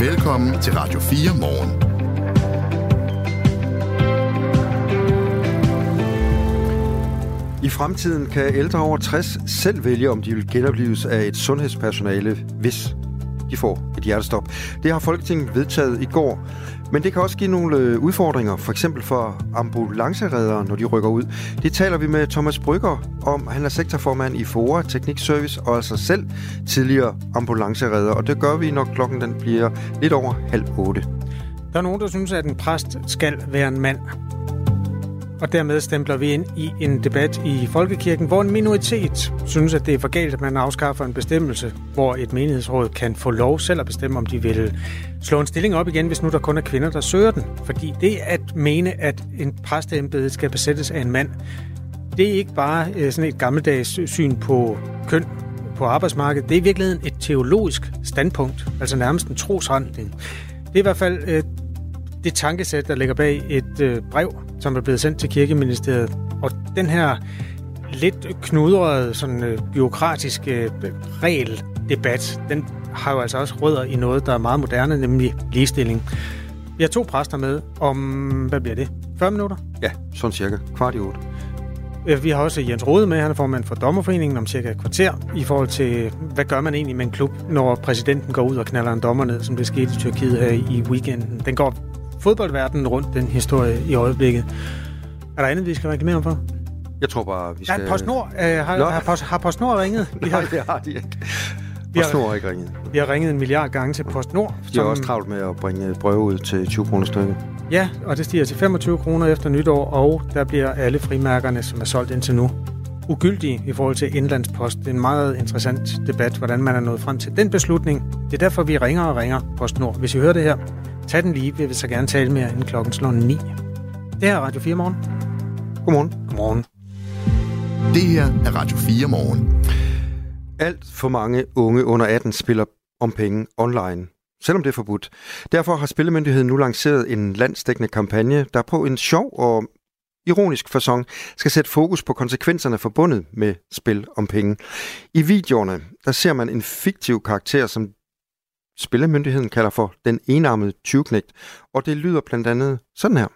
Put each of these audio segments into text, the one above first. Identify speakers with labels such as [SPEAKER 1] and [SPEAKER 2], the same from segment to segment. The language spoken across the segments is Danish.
[SPEAKER 1] Velkommen til Radio 4 morgen.
[SPEAKER 2] I fremtiden kan ældre over 60 selv vælge, om de vil genopleves af et sundhedspersonale, hvis de får et hjertestop. Det har Folketinget vedtaget i går, men det kan også give nogle øh, udfordringer, for eksempel for ambulanceredere, når de rykker ud. Det taler vi med Thomas Brygger om. Han er sektorformand i FORA Teknik Service og altså selv tidligere ambulanceredder. Og det gør vi, når klokken den bliver lidt over halv otte.
[SPEAKER 3] Der er nogen, der synes, at en præst skal være en mand. Og dermed stempler vi ind i en debat i Folkekirken, hvor en minoritet synes, at det er for galt, at man afskaffer en bestemmelse, hvor et menighedsråd kan få lov selv at bestemme, om de vil slå en stilling op igen, hvis nu der kun er kvinder, der søger den. Fordi det at mene, at en præsteembede skal besættes af en mand, det er ikke bare øh, sådan et gammeldags syn på køn på arbejdsmarkedet. Det er i virkeligheden et teologisk standpunkt, altså nærmest en trosretning. Det er i hvert fald øh, det tankesæt, der ligger bag et øh, brev, som er blevet sendt til Kirkeministeriet. Og den her lidt knudrede, sådan øh, byråkratiske øh, regeldebat, den har jo altså også rødder i noget, der er meget moderne, nemlig ligestilling. Vi har to præster med om, hvad bliver det, 40 minutter?
[SPEAKER 2] Ja, sådan cirka. Kvart i otte.
[SPEAKER 3] Øh, Vi har også Jens Rode med, han er formand for Dommerforeningen om cirka et kvarter, i forhold til, hvad gør man egentlig med en klub, når præsidenten går ud og knaller en dommer ned, som det skete i Tyrkiet her i weekenden. Den går fodboldverdenen rundt, den historie i øjeblikket. Er der andet, vi skal reklamere om for?
[SPEAKER 2] Jeg tror bare, vi skal...
[SPEAKER 3] Ja, PostNord øh, har,
[SPEAKER 2] Nå.
[SPEAKER 3] har, Post, har PostNord ringet. Vi har,
[SPEAKER 2] Nej, det har de ikke.
[SPEAKER 3] Vi har-
[SPEAKER 2] PostNord har ikke ringet.
[SPEAKER 3] vi har ringet en milliard gange til PostNord.
[SPEAKER 2] De er også travlt med at bringe breve ud til 20 kroner stykket.
[SPEAKER 3] Ja, og det stiger til 25 kroner efter nytår, og der bliver alle frimærkerne, som er solgt indtil nu, ugyldige i forhold til indlandspost. Det er en meget interessant debat, hvordan man er nået frem til den beslutning. Det er derfor, vi ringer og ringer PostNord. Hvis I hører det her, tag den lige. Vi vil så gerne tale mere, inden klokken slår 9. Det her er Radio 4 morgen.
[SPEAKER 2] Godmorgen.
[SPEAKER 3] Godmorgen.
[SPEAKER 1] Det her er Radio 4 morgen.
[SPEAKER 2] Alt for mange unge under 18 spiller om penge online, selvom det er forbudt. Derfor har Spillemyndigheden nu lanceret en landsdækkende kampagne, der på en sjov og ironisk fasong skal sætte fokus på konsekvenserne forbundet med spil om penge. I videoerne, der ser man en fiktiv karakter, som Spillemyndigheden kalder for den enarmede tyvknægt, og det lyder blandt andet sådan her.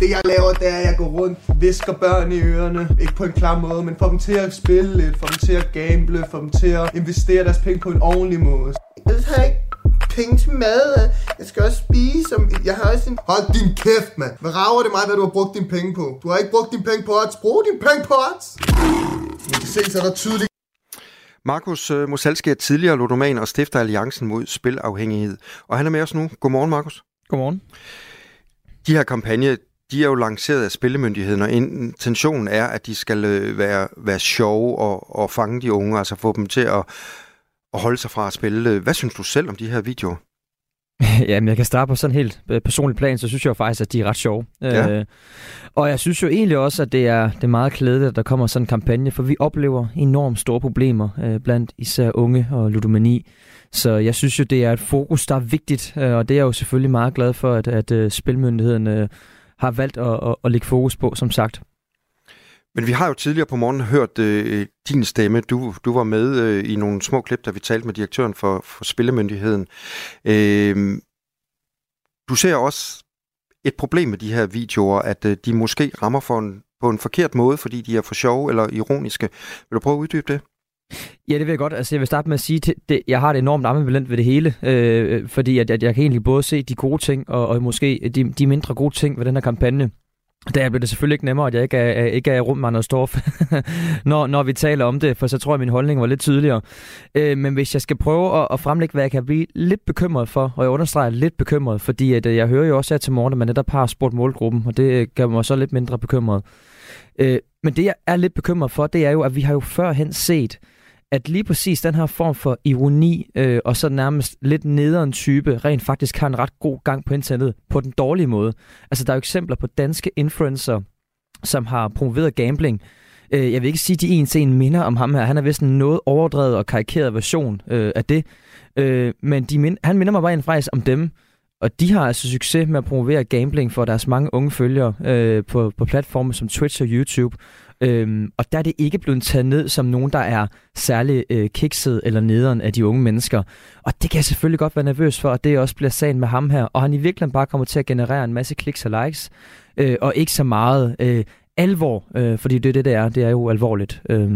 [SPEAKER 4] Det jeg laver, det er, at jeg går rundt, visker børn i ørerne. Ikke på en klar måde, men får dem til at spille lidt, får dem til at gamble, får dem til at investere deres penge på en ordentlig måde. Ellers har jeg ikke penge til mad. Jeg skal også spise. og Jeg har også en... Hold din kæft, mand. Hvad rager det mig, hvad du har brugt dine penge på? Du har ikke brugt dine penge på odds. Brug dine penge på odds. Man kan se, så er der tydeligt
[SPEAKER 2] Markus øh, Mosalski er tidligere ludoman og stifter Alliancen mod Spilafhængighed. Og han er med os nu. Godmorgen, Markus.
[SPEAKER 5] Godmorgen.
[SPEAKER 2] De her kampagner, de er jo lanceret af Spillemyndigheden, og intentionen er, at de skal øh, være, være sjove og, og fange de unge, altså få dem til at, at holde sig fra at spille. Hvad synes du selv om de her videoer?
[SPEAKER 5] Jamen, jeg kan starte på sådan helt øh, personlig plan, så synes jeg jo faktisk, at de er ret sjove.
[SPEAKER 2] Ja.
[SPEAKER 5] Øh, og jeg synes jo egentlig også, at det er, det er meget klædeligt, at der kommer sådan en kampagne, for vi oplever enormt store problemer øh, blandt især unge og ludomani. Så jeg synes jo, det er et fokus, der er vigtigt, øh, og det er jeg jo selvfølgelig meget glad for, at, at øh, Spilmyndigheden øh, har valgt at, at, at lægge fokus på, som sagt.
[SPEAKER 2] Men vi har jo tidligere på morgenen hørt øh, din stemme. Du, du var med øh, i nogle små klip, da vi talte med direktøren for, for Spillemyndigheden. Øh, du ser også et problem med de her videoer, at øh, de måske rammer for en, på en forkert måde, fordi de er for sjove eller ironiske. Vil du prøve at uddybe det?
[SPEAKER 5] Ja, det vil jeg godt. Altså, jeg vil starte med at sige, at det, jeg har det enormt ambivalent ved det hele, øh, fordi at, at jeg kan egentlig både se de gode ting, og, og måske de, de mindre gode ting ved den her kampagne. Der bliver det selvfølgelig ikke nemmere, at jeg ikke er, ikke er rum med Anders Storff, når, når vi taler om det, for så tror jeg, at min holdning var lidt tydeligere. Øh, men hvis jeg skal prøve at, at fremlægge, hvad jeg kan blive lidt bekymret for, og jeg understreger lidt bekymret, fordi at, øh, jeg hører jo også her til morgen, at man netop har spurgt målgruppen, og det øh, gør mig så lidt mindre bekymret. Øh, men det, jeg er lidt bekymret for, det er jo, at vi har jo førhen set, at lige præcis den her form for ironi, øh, og så nærmest lidt nederen type, rent faktisk har en ret god gang på internettet, på den dårlige måde. Altså, der er jo eksempler på danske influencer, som har promoveret gambling. Øh, jeg vil ikke sige, at de en til en minder om ham her. Han er vist en noget overdrevet og karikeret version øh, af det. Øh, men de mind- han minder mig bare en faktisk om dem. Og de har altså succes med at promovere gambling for deres mange unge følgere øh, på, på platforme som Twitch og YouTube. Øhm, og der er det ikke blevet taget ned som nogen, der er særlig øh, kikset eller nederen af de unge mennesker. Og det kan jeg selvfølgelig godt være nervøs for, at det også bliver sagen med ham her. Og han i virkeligheden bare kommer til at generere en masse kliks og likes, øh, og ikke så meget øh, alvor, øh, fordi det er det, det er. Det er jo alvorligt. Øh,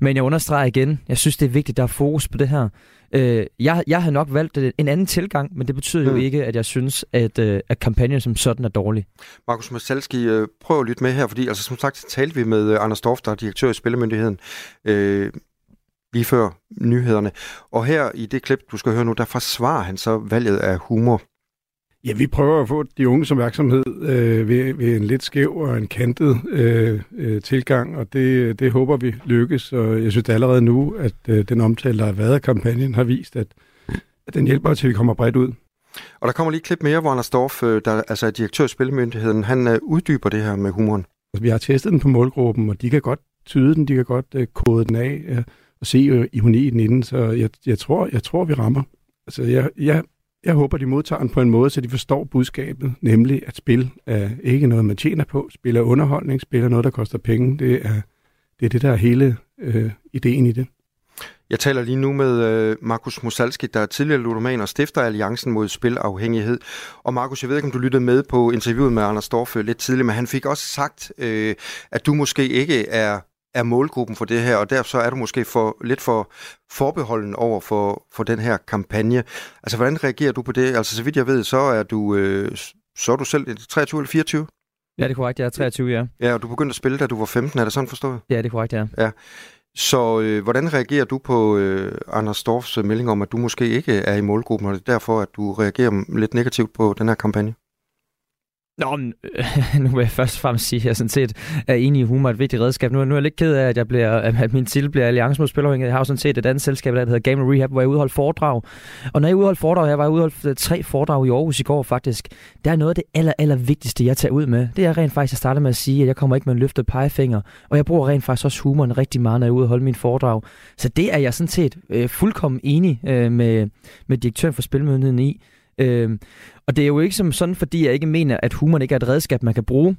[SPEAKER 5] men jeg understreger igen, jeg synes, det er vigtigt, der er fokus på det her. Øh, jeg, jeg havde nok valgt en anden tilgang, men det betyder mm. jo ikke, at jeg synes, at, øh, at kampagnen som sådan er dårlig.
[SPEAKER 2] Markus Masalski, øh, prøv lidt med her, fordi altså, som sagt talte vi med øh, Anders Dorf, der er direktør i Spillemyndigheden, øh, lige før nyhederne. Og her i det klip, du skal høre nu, der forsvarer han så valget af humor.
[SPEAKER 6] Ja, vi prøver at få de unge som virksomhed øh, ved, ved en lidt skæv og en kantet øh, øh, tilgang, og det, det håber vi lykkes. Og jeg synes allerede nu, at øh, den omtale, der har været af kampagnen, har vist, at, at den hjælper til, at vi kommer bredt ud.
[SPEAKER 2] Og der kommer lige et klip mere, hvor Anders Dorf, øh, der altså er direktør i Spillemyndigheden, han øh, uddyber det her med humoren.
[SPEAKER 6] Altså, vi har testet den på målgruppen, og de kan godt tyde den, de kan godt øh, kode den af øh, og se øh, ironien inden, så jeg, jeg, tror, jeg tror, vi rammer. Altså, jeg, jeg, jeg håber, de modtager den på en måde, så de forstår budskabet, nemlig at spil er ikke noget, man tjener på. Spil er underholdning, spil er noget, der koster penge. Det er det, er det der er hele øh, ideen i det.
[SPEAKER 2] Jeg taler lige nu med øh, Markus Musalski, der er tidligere ludoman og stifter Alliancen mod Spilafhængighed. Og Markus, jeg ved ikke, om du lyttede med på interviewet med Anders Storfø lidt tidligere, men han fik også sagt, øh, at du måske ikke er er målgruppen for det her, og derfor så er du måske for, lidt for forbeholden over for, for den her kampagne. Altså, hvordan reagerer du på det? Altså, så vidt jeg ved, så er du, øh, så er du selv 23 eller 24?
[SPEAKER 5] Ja, det er korrekt. Jeg er 23, ja.
[SPEAKER 2] Ja, og du begyndte at spille, da du var 15. Er det sådan forstået?
[SPEAKER 5] Ja, det er korrekt, ja.
[SPEAKER 2] ja. Så øh, hvordan reagerer du på øh, Anders Storffs melding om, at du måske ikke er i målgruppen, og det er derfor, at du reagerer lidt negativt på den her kampagne?
[SPEAKER 5] Nå, men, øh, nu vil jeg først og fremmest sige, at jeg sådan set er enig i humor et vigtigt redskab. Nu, nu er jeg lidt ked af, at, jeg bliver, at min titel bliver Alliance mod Spilafhængighed. Jeg har jo sådan set et andet selskab, der hedder Game Rehab, hvor jeg udholdt foredrag. Og når jeg udholdt foredrag, jeg var udholdt tre foredrag i Aarhus i går faktisk, der er noget af det aller, aller vigtigste, jeg tager ud med. Det er rent faktisk, at starte med at sige, at jeg kommer ikke med en løftet pegefinger. Og jeg bruger rent faktisk også humoren rigtig meget, når jeg udholder min foredrag. Så det er jeg sådan set øh, fuldkommen enig øh, med, med direktøren for Spilmyndigheden i. Øh, og det er jo ikke som sådan, fordi jeg ikke mener, at humor ikke er et redskab, man kan bruge.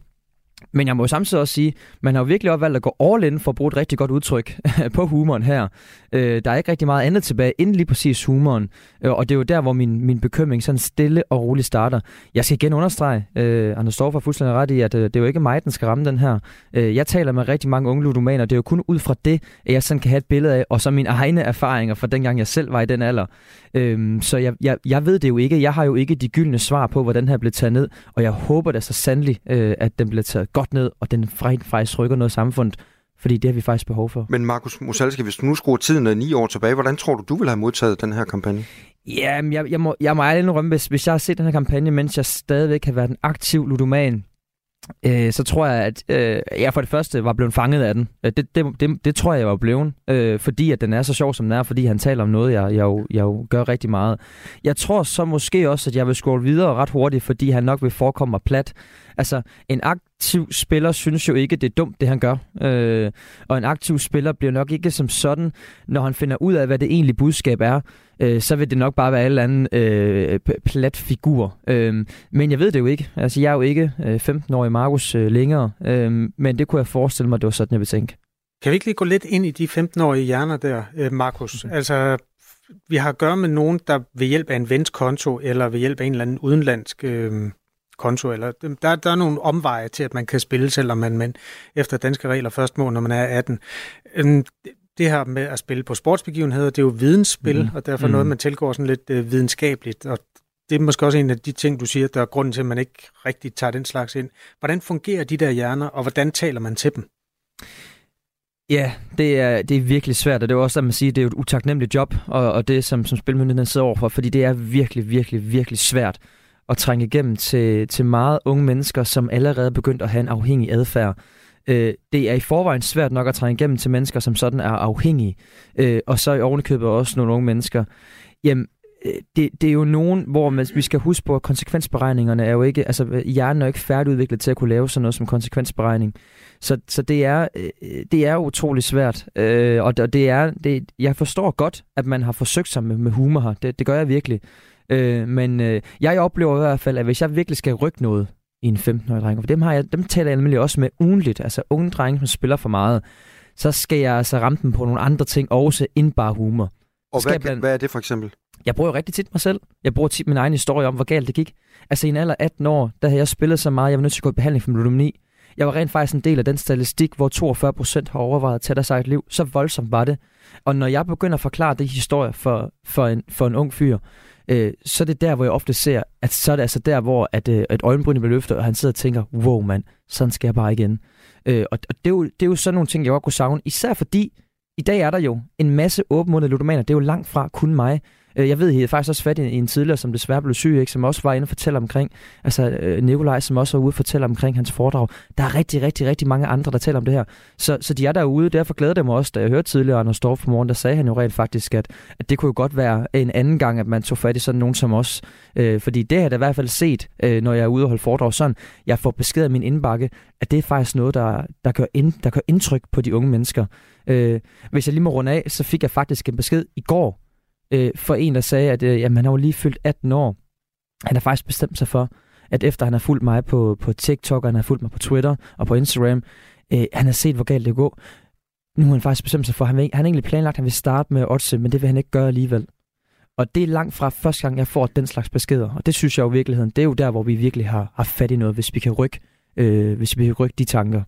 [SPEAKER 5] Men jeg må jo samtidig også sige, man har jo virkelig også valgt at gå all in for at bruge et rigtig godt udtryk på humoren her. Øh, der er ikke rigtig meget andet tilbage end lige præcis humoren. Øh, og det er jo der, hvor min, min bekymring sådan stille og roligt starter. Jeg skal igen understrege, øh, Anders Storff har fuldstændig ret i, at øh, det er jo ikke mig, den skal ramme den her. Øh, jeg taler med rigtig mange unge ludomaner, det er jo kun ud fra det, at jeg sådan kan have et billede af, og så mine egne erfaringer fra dengang jeg selv var i den alder. Øh, så jeg, jeg, jeg ved det jo ikke. Jeg har jo ikke de gyldne svar på, hvordan den her bliver taget ned, og jeg håber da så sandelig, øh, at den bliver taget godt ned, og den faktisk rykker noget samfundet fordi det har vi faktisk behov for.
[SPEAKER 2] Men Markus Musalski, hvis du nu skruer tiden ni år tilbage, hvordan tror du, du vil have modtaget den her kampagne?
[SPEAKER 5] Jamen, jeg, jeg, må, jeg må ærligt indrømme, hvis, hvis jeg har set den her kampagne, mens jeg stadigvæk har været en aktiv ludoman, øh, så tror jeg, at øh, jeg for det første var blevet fanget af den. Øh, det, det, det, det tror jeg, jeg var blevet, øh, fordi at den er så sjov, som den er, fordi han taler om noget, jeg, jeg, jo, jeg jo gør rigtig meget. Jeg tror så måske også, at jeg vil scrolle videre ret hurtigt, fordi han nok vil forekomme mig plat. Altså, en aktiv spiller synes jo ikke, det er dumt, det han gør. Øh, og en aktiv spiller bliver nok ikke som sådan, når han finder ud af, hvad det egentlige budskab er, øh, så vil det nok bare være en eller anden øh, plat figur. Øh, men jeg ved det jo ikke. Altså, jeg er jo ikke øh, 15-årig Markus øh, længere, øh, men det kunne jeg forestille mig, det var sådan, jeg ville tænke.
[SPEAKER 3] Kan vi ikke lige gå lidt ind i de 15-årige hjerner der, øh, Markus? Mm. Altså, vi har at gøre med nogen, der ved hjælp af en vens konto, eller ved hjælp af en eller anden udenlandsk øh, konto, eller der, der er nogle omveje til, at man kan spille, selvom man men efter danske regler først må, når man er 18. Øhm, det her med at spille på sportsbegivenheder, det er jo vidensspil, mm. og derfor mm. noget, man tilgår sådan lidt øh, videnskabeligt, og det er måske også en af de ting, du siger, der er grunden til, at man ikke rigtig tager den slags ind. Hvordan fungerer de der hjerner, og hvordan taler man til dem?
[SPEAKER 5] Ja, det er, det er virkelig svært, og det er også, at man siger, det er et utaknemmeligt job, og, og det, som, som spilmyndigheden sidder overfor, fordi det er virkelig, virkelig, virkelig svært at trænge igennem til, til meget unge mennesker, som allerede er begyndt at have en afhængig adfærd. Øh, det er i forvejen svært nok at trænge igennem til mennesker, som sådan er afhængige, øh, og så i ovenikøbet også nogle unge mennesker. Jamen, øh, det, det er jo nogen, hvor man, vi skal huske på, at konsekvensberegningerne er jo ikke, altså hjernen er jo ikke færdigudviklet til at kunne lave sådan noget som konsekvensberegning. Så, så det, er, øh, det er utrolig svært, øh, og det er, det, jeg forstår godt, at man har forsøgt sig med, med humor her. Det, det gør jeg virkelig. Øh, men øh, jeg oplever i hvert fald, at hvis jeg virkelig skal rykke noget, i en 15-årig dreng. For dem, har jeg, dem taler jeg nemlig også med ugenligt. Altså unge drenge, som spiller for meget. Så skal jeg altså ramme dem på nogle andre ting, også end bare humor.
[SPEAKER 2] Og hvad,
[SPEAKER 5] blandt-
[SPEAKER 2] hvad er det for eksempel?
[SPEAKER 5] Jeg bruger jo rigtig tit mig selv. Jeg bruger tit min egen historie om, hvor galt det gik. Altså i en alder af 18 år, der havde jeg spillet så meget, jeg var nødt til at gå i behandling for ludomani. Jeg var rent faktisk en del af den statistik, hvor 42 procent har overvejet at tage deres eget liv. Så voldsomt var det. Og når jeg begynder at forklare de historier for, for, en, for en ung fyr, øh, så er det der, hvor jeg ofte ser, at så er det altså der, hvor at, øh, et øjenbryn bliver løftet, og han sidder og tænker, wow mand, sådan skal jeg bare igen. Øh, og og det, er jo, det er jo sådan nogle ting, jeg godt kunne savne. Især fordi, i dag er der jo en masse åbenmundede ludomaner. Det er jo langt fra kun mig. Øh, jeg ved, jeg havde faktisk også fat i en tidligere, som desværre blev syg, ikke, som også var inde og fortælle omkring, altså øh, Nikolaj, som også var ude og fortælle omkring hans foredrag. Der er rigtig, rigtig, rigtig mange andre, der taler om det her. Så, så de er derude, derfor glæder det mig også, da jeg hørte tidligere, Anders Storff på morgen, der sagde han jo rent faktisk, at, at det kunne jo godt være en anden gang, at man tog fat i sådan nogen som os. Øh, fordi det har jeg da i hvert fald set, øh, når jeg er ude og holde foredrag sådan, jeg får besked af min indbakke, at det er faktisk noget, der, der, gør, ind, der gør indtryk på de unge mennesker. Øh, hvis jeg lige må runde af, så fik jeg faktisk en besked i går øh, for en, der sagde, at øh, jamen, han har jo lige fyldt 18 år. Han har faktisk bestemt sig for, at efter han har fulgt mig på, på TikTok, og han har fulgt mig på Twitter og på Instagram, øh, han har set, hvor galt det går. Nu har han faktisk bestemt sig for, han, vil, han har egentlig planlagt, at han vil starte med Otse, men det vil han ikke gøre alligevel. Og det er langt fra første gang, jeg får den slags beskeder. Og det synes jeg jo i virkeligheden, det er jo der, hvor vi virkelig har, har fat i noget, hvis vi kan rykke, øh, hvis vi kan rykke de tanker.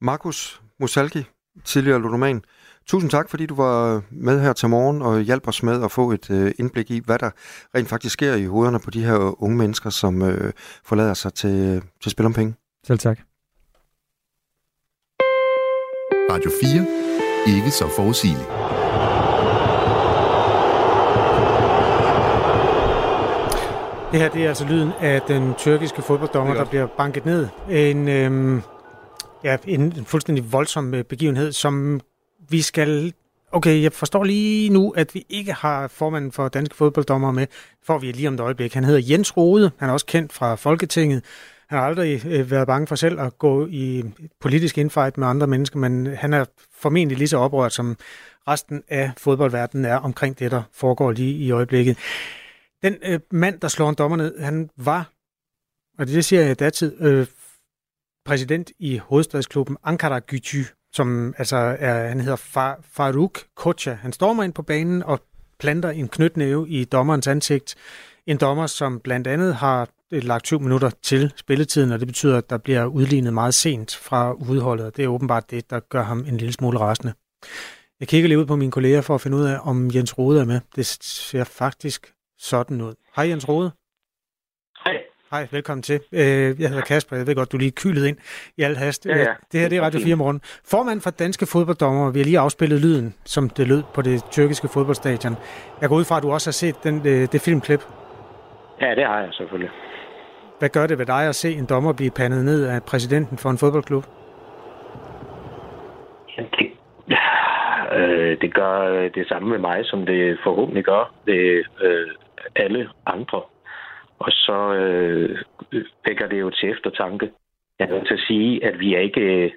[SPEAKER 2] Markus Musalki, tidligere ludoman. Tusind tak, fordi du var med her til morgen og hjalp os med at få et øh, indblik i, hvad der rent faktisk sker i hovederne på de her unge mennesker, som øh, forlader sig til, til spil om penge.
[SPEAKER 5] Selv tak.
[SPEAKER 1] Radio 4. Ikke så forudsigeligt.
[SPEAKER 3] Det her det er altså lyden af den tyrkiske fodbolddommer, der bliver banket ned. En, øhm, ja, en, en fuldstændig voldsom øh, begivenhed, som vi skal... Okay, jeg forstår lige nu, at vi ikke har formanden for danske fodbolddommer med. Får vi lige om et øjeblik. Han hedder Jens Rode. Han er også kendt fra Folketinget. Han har aldrig øh, været bange for selv at gå i politisk infight med andre mennesker, men han er formentlig lige så oprørt, som resten af fodboldverdenen er omkring det, der foregår lige i øjeblikket. Den øh, mand, der slår en dommer ned, han var, og det siger jeg i datid, øh, præsident i hovedstadsklubben Ankara Gücü, som altså er, han hedder Far, Faruk Kocha. Han stormer ind på banen og planter en knytnæve i dommerens ansigt. En dommer, som blandt andet har øh, lagt 20 minutter til spilletiden, og det betyder, at der bliver udlignet meget sent fra udholdet. Det er åbenbart det, der gør ham en lille smule rasende. Jeg kigger lige ud på mine kolleger for at finde ud af, om Jens Rode er med. Det ser faktisk sådan ud. Hej Jens Rode.
[SPEAKER 7] Hej.
[SPEAKER 3] Velkommen til. Øh, Jeg hedder Kasper, jeg ved godt, du lige kylet ind i al hast.
[SPEAKER 7] Ja, ja.
[SPEAKER 3] Øh, Det her det er Radio 4 morgen. Formand for danske fodbolddommer, vi har lige afspillet lyden, som det lød på det tyrkiske fodboldstadion. Jeg går ud fra, at du også har set den, øh, det filmklip.
[SPEAKER 7] Ja, det har jeg selvfølgelig.
[SPEAKER 3] Hvad gør det ved dig at se en dommer blive pandet ned af præsidenten for en fodboldklub?
[SPEAKER 7] Det, øh, det gør det samme med mig, som det forhåbentlig gør ved øh, alle andre. Og så øh, vækker det jo til eftertanke. Jeg er nødt til at sige, at vi er ikke... Øh,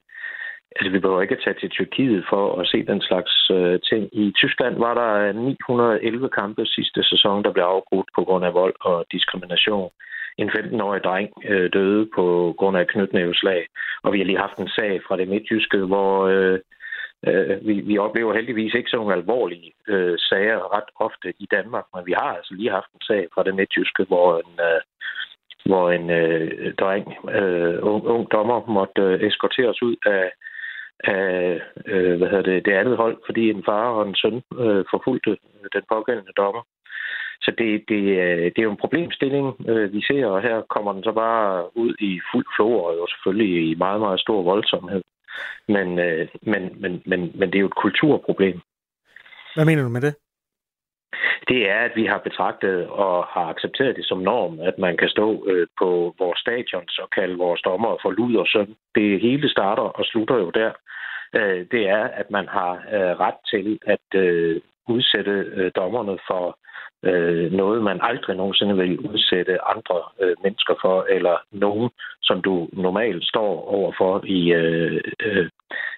[SPEAKER 7] altså, vi behøver ikke at tage til Tyrkiet for at se den slags øh, ting. I Tyskland var der øh, 911 kampe sidste sæson, der blev afbrudt på grund af vold og diskrimination. En 15-årig dreng øh, døde på grund af knytnæveslag. Og vi har lige haft en sag fra det midtjyske, hvor øh, øh, vi, vi oplever heldigvis ikke sådan nogle alvorlige øh, sager ret ofte i Danmark, men vi har altså lige haft en sag fra det midtjyske, hvor en, øh, hvor en øh, dreng, øh, ung, ung dommer, måtte øh, eskorteres ud af, af øh, hvad hedder det, det andet hold, fordi en far og en søn øh, forfulgte øh, den pågældende dommer. Så det, det, øh, det er jo en problemstilling, øh, vi ser, og her kommer den så bare ud i fuld flor, og jo selvfølgelig i meget, meget stor voldsomhed. Men, øh, men, men, men, men det er jo et kulturproblem.
[SPEAKER 3] Hvad mener du med det?
[SPEAKER 7] Det er, at vi har betragtet og har accepteret det som norm, at man kan stå øh, på vores stadions og kalde vores dommer for lud og søn. Det hele starter og slutter jo der. Øh, det er, at man har øh, ret til at øh, udsætte øh, dommerne for øh, noget, man aldrig nogensinde vil udsætte andre øh, mennesker for, eller nogen, som du normalt står overfor i, øh, øh,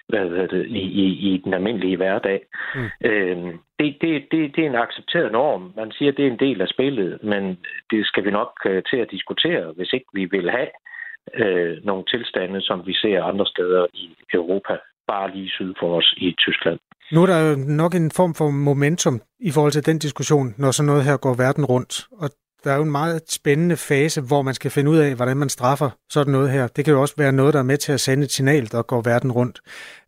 [SPEAKER 7] hvad hedder det, i, i, i den almindelige hverdag. Mm. Øh, det, det, det, det er en accepteret norm. Man siger, at det er en del af spillet, men det skal vi nok uh, til at diskutere, hvis ikke vi vil have uh, nogle tilstande, som vi ser andre steder i Europa, bare lige syd for os i Tyskland.
[SPEAKER 3] Nu er der jo nok en form for momentum i forhold til den diskussion, når sådan noget her går verden rundt. Og der er jo en meget spændende fase, hvor man skal finde ud af, hvordan man straffer sådan noget her. Det kan jo også være noget, der er med til at sende et signal, der går verden rundt.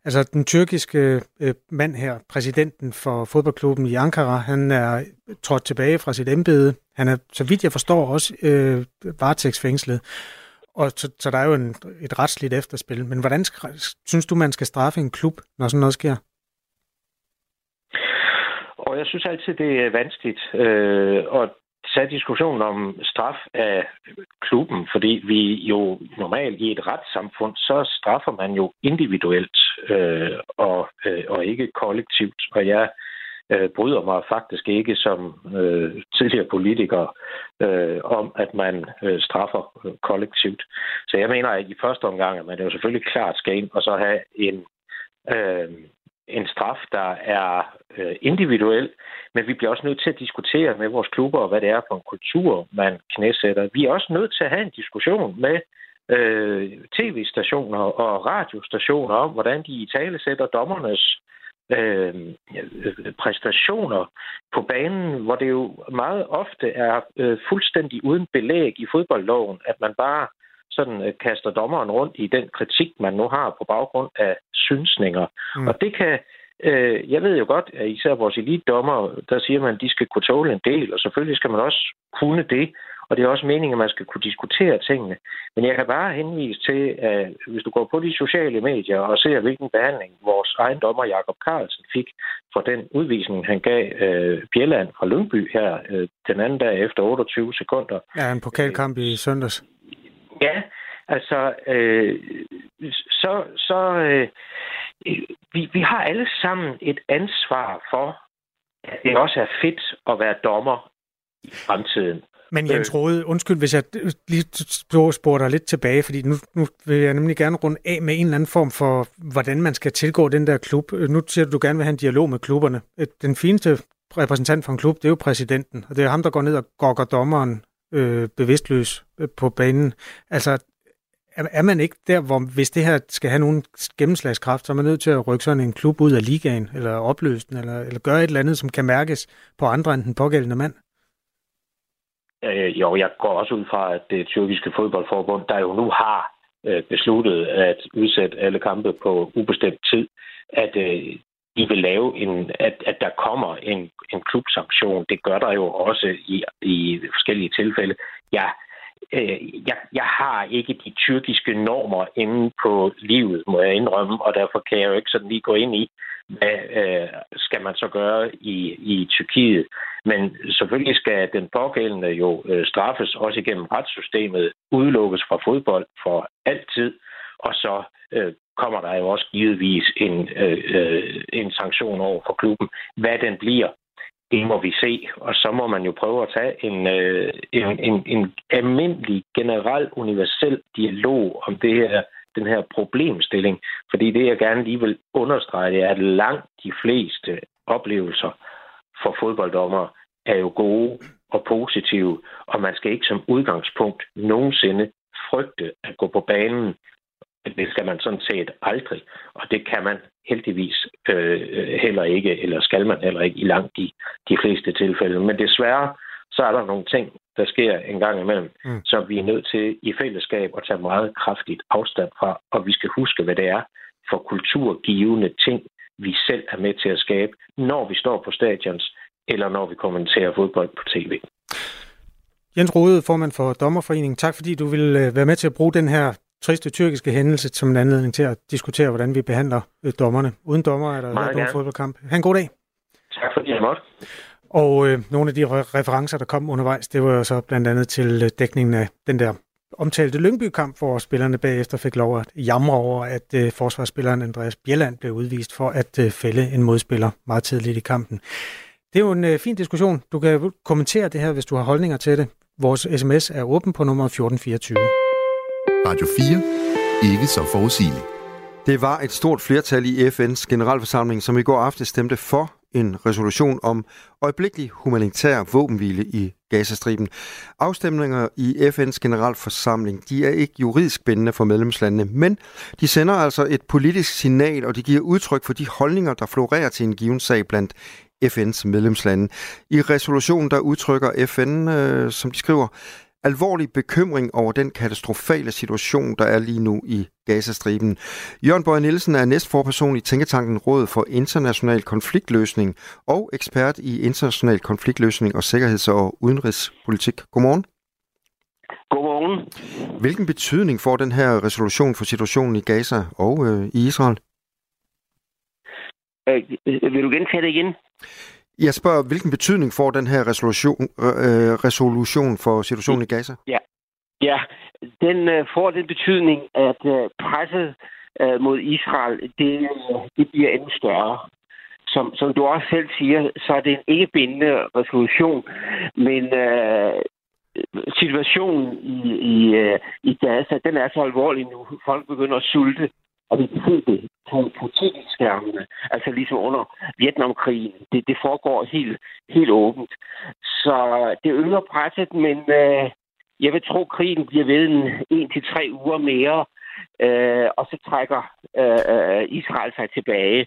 [SPEAKER 3] Altså den tyrkiske øh, mand her, præsidenten for fodboldklubben i Ankara, han er trådt tilbage fra sit embede. Han er, så vidt jeg forstår, også øh, varetægtsfængslet. Og så, så der er jo en, et retsligt efterspil. Men hvordan synes du, man skal straffe en klub, når sådan noget sker?
[SPEAKER 7] Og jeg synes altid, det er vanskeligt øh, at tage diskussionen om straf af klubben, fordi vi jo normalt i et retssamfund, så straffer man jo individuelt øh, og, øh, og ikke kollektivt. Og jeg øh, bryder mig faktisk ikke som øh, tidligere politiker øh, om, at man øh, straffer øh, kollektivt. Så jeg mener, at i første omgang, at man jo selvfølgelig klart skal ind og så have en, øh, en straf, der er øh, individuel, men vi bliver også nødt til at diskutere med vores klubber, hvad det er for en kultur, man knæsætter. Vi er også nødt til at have en diskussion med øh, tv-stationer og radiostationer om, hvordan de i tale sætter dommernes øh, præstationer på banen, hvor det jo meget ofte er øh, fuldstændig uden belæg i fodboldloven, at man bare sådan øh, kaster dommeren rundt i den kritik, man nu har på baggrund af synsninger. Mm. Og det kan, øh, jeg ved jo godt, at især vores elitdommer, der siger man, at de skal kunne tåle en del, og selvfølgelig skal man også kunne det. Og det er også meningen, at man skal kunne diskutere tingene. Men jeg kan bare henvise til, at hvis du går på de sociale medier og ser, hvilken behandling vores egen dommer Jakob Carlsen fik for den udvisning, han gav øh, Bjelland fra Lyngby her øh, den anden dag efter 28 sekunder.
[SPEAKER 3] Ja, en pokalkamp i søndags.
[SPEAKER 7] Ja, altså, øh, så, så øh, vi, vi har alle sammen et ansvar for, at det også er fedt at være dommer i fremtiden.
[SPEAKER 3] Men Jens øh. Rode, undskyld, hvis jeg lige spurgte dig lidt tilbage, fordi nu, nu vil jeg nemlig gerne runde af med en eller anden form for, hvordan man skal tilgå den der klub. Nu siger du, du gerne vil have en dialog med klubberne. Den fineste repræsentant for en klub, det er jo præsidenten, og det er ham, der går ned og gokker dommeren øh, bevidstløs øh, på banen. Altså, er, er man ikke der, hvor hvis det her skal have nogen gennemslagskraft, så er man nødt til at rykke sådan en klub ud af ligaen, eller opløse den, eller, eller gøre et eller andet, som kan mærkes på andre end den pågældende mand?
[SPEAKER 7] Øh, jo, jeg går også ud fra, at det tyrkiske fodboldforbund, der jo nu har øh, besluttet at udsætte alle kampe på ubestemt tid, at øh, i vil lave en, at, at der kommer en, en klubsanktion. Det gør der jo også i, i forskellige tilfælde. Jeg, øh, jeg, jeg har ikke de tyrkiske normer inde på livet, må jeg indrømme, og derfor kan jeg jo ikke sådan lige gå ind i, hvad øh, skal man så gøre i, i Tyrkiet. Men selvfølgelig skal den pågældende jo øh, straffes også igennem retssystemet, udelukkes fra fodbold for altid, og så øh, kommer der jo også givetvis en, øh, øh, en sanktion over for klubben. Hvad den bliver, det må vi se, og så må man jo prøve at tage en, øh, en, en, en almindelig, generel, universel dialog om det her, den her problemstilling. Fordi det, jeg gerne lige vil understrege, det er, at langt de fleste oplevelser for fodbolddommer er jo gode og positive, og man skal ikke som udgangspunkt nogensinde frygte at gå på banen det skal man sådan set aldrig. Og det kan man heldigvis øh, heller ikke, eller skal man heller ikke i langt de, de fleste tilfælde. Men desværre, så er der nogle ting, der sker en gang imellem, mm. som vi er nødt til i fællesskab at tage meget kraftigt afstand fra. Og vi skal huske, hvad det er for kulturgivende ting, vi selv er med til at skabe, når vi står på stadions, eller når vi kommenterer fodbold på tv.
[SPEAKER 3] Jens Rode, formand for Dommerforeningen, tak fordi du vil øh, være med til at bruge den her triste tyrkiske hændelse som en anledning til at diskutere, hvordan vi behandler øh, dommerne. Uden dommer er der ikke nogen fodboldkamp. Ha' en god dag.
[SPEAKER 7] Tak fordi jeg måtte.
[SPEAKER 3] Og øh, nogle af de referencer, der kom undervejs, det var jo så blandt andet til øh, dækningen af den der omtalte Lyngby-kamp, hvor spillerne bagefter fik lov at jamre over, at øh, forsvarsspilleren Andreas Bjelland blev udvist for at øh, fælde en modspiller meget tidligt i kampen. Det er jo en øh, fin diskussion. Du kan kommentere det her, hvis du har holdninger til det. Vores sms er åben på nummer 1424.
[SPEAKER 1] Radio 4. Ikke så forudsigeligt.
[SPEAKER 2] Det var et stort flertal i FN's generalforsamling, som i går aftes stemte for en resolution om øjeblikkelig humanitær våbenhvile i Gazastriben. Afstemninger i FN's generalforsamling, de er ikke juridisk bindende for medlemslandene, men de sender altså et politisk signal, og de giver udtryk for de holdninger, der florerer til en given sag blandt FN's medlemslande. I resolutionen der udtrykker FN, øh, som de skriver, alvorlig bekymring over den katastrofale situation, der er lige nu i Gazastriben. Jørgen Bøje Nielsen er næstforperson i Tænketanken Råd for International Konfliktløsning og ekspert i international konfliktløsning og sikkerheds- og udenrigspolitik. Godmorgen.
[SPEAKER 8] Godmorgen.
[SPEAKER 2] Hvilken betydning får den her resolution for situationen i Gaza og øh, i Israel?
[SPEAKER 8] Øh, vil du gentage det igen?
[SPEAKER 2] Jeg spørger, hvilken betydning får den her resolution, øh, resolution for situationen i Gaza?
[SPEAKER 8] Ja, ja den øh, får den betydning, at øh, presset øh, mod Israel, det, øh, det bliver endnu større. Som, som du også selv siger, så er det en ikke bindende resolution, men øh, situationen i, i, øh, i Gaza, den er så alvorlig nu. Folk begynder at sulte. Og vi kan se det på, på tv-skærmene, altså ligesom under Vietnamkrigen. Det, det foregår helt, helt åbent. Så det øger presset, men øh, jeg vil tro, at krigen bliver ved en, en til tre uger mere, øh, og så trækker øh, øh, Israel sig tilbage.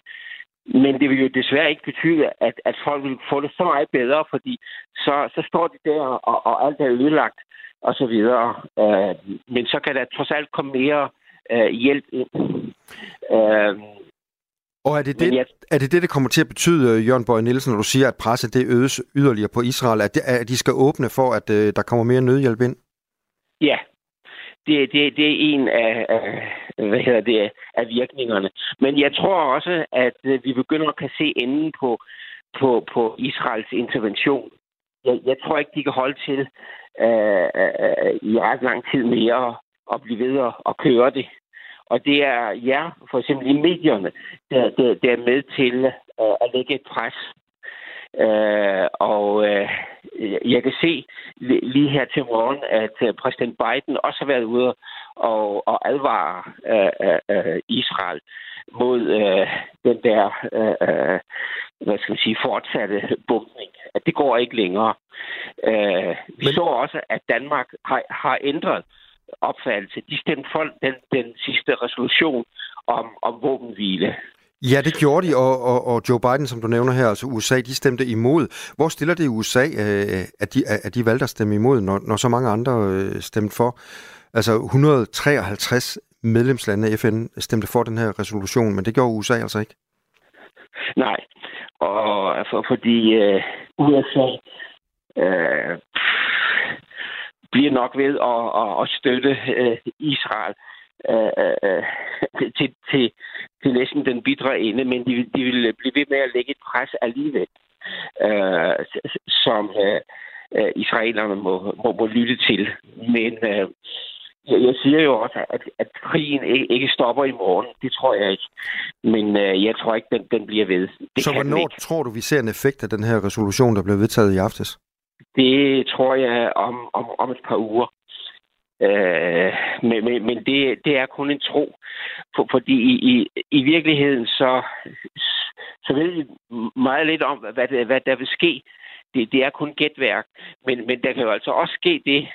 [SPEAKER 8] Men det vil jo desværre ikke betyde, at, at folk vil få det så meget bedre, fordi så, så står de der, og, og alt er ødelagt, og så videre. Øh, men så kan der trods alt komme mere øh, hjælp ind.
[SPEAKER 2] Øh, og er det det, jeg, er det det, det kommer til at betyde, Jørgen Bøje Nielsen, når du siger, at presset det øges yderligere på Israel, at, det, at de skal åbne for, at øh, der kommer mere nødhjælp ind?
[SPEAKER 8] Ja, det, det, det er en af, af, hvad hedder det, af virkningerne. Men jeg tror også, at øh, vi begynder at kan se enden på, på, på Israels intervention. Jeg, jeg tror ikke, de kan holde til øh, øh, i ret lang tid mere at blive ved at køre det. Og det er jer, for eksempel i medierne, der, der, der er med til uh, at lægge et pres. Uh, og uh, jeg kan se lige her til morgen, at uh, præsident Biden også har været ude og, og advare uh, uh, Israel mod uh, den der uh, hvad skal man sige, fortsatte bumpning. At det går ikke længere. Uh, vi Men... så også, at Danmark har, har ændret opfattelse. De stemte for den, den sidste resolution om, om våbenhvile.
[SPEAKER 2] Ja, det gjorde de, og, og, og Joe Biden, som du nævner her, altså USA, de stemte imod. Hvor stiller det USA, øh, at, de, at de valgte at stemme imod, når, når så mange andre øh, stemte for? Altså 153 medlemslande af FN stemte for den her resolution, men det gjorde USA altså ikke.
[SPEAKER 8] Nej, og for, fordi øh, USA øh, bliver nok ved at, at, at støtte øh, Israel øh, øh, til, til, til næsten den bidre ende, men de, de vil blive ved med at lægge et pres alligevel, øh, som øh, øh, israelerne må, må, må lytte til. Men øh, jeg siger jo også, at, at krigen ikke, stopper i morgen. Det tror jeg ikke. Men øh, jeg tror ikke, den, den bliver ved.
[SPEAKER 2] Det Så hvornår tror du, vi ser en effekt af den her resolution, der blev vedtaget i aftes?
[SPEAKER 8] Det tror jeg om, om, om et par uger. Øh, men men, men det, det er kun en tro. For, fordi i, i, i virkeligheden så, så ved vi meget lidt om, hvad, det, hvad der vil ske. Det, det er kun gætværk. Men, men der kan jo altså også ske det,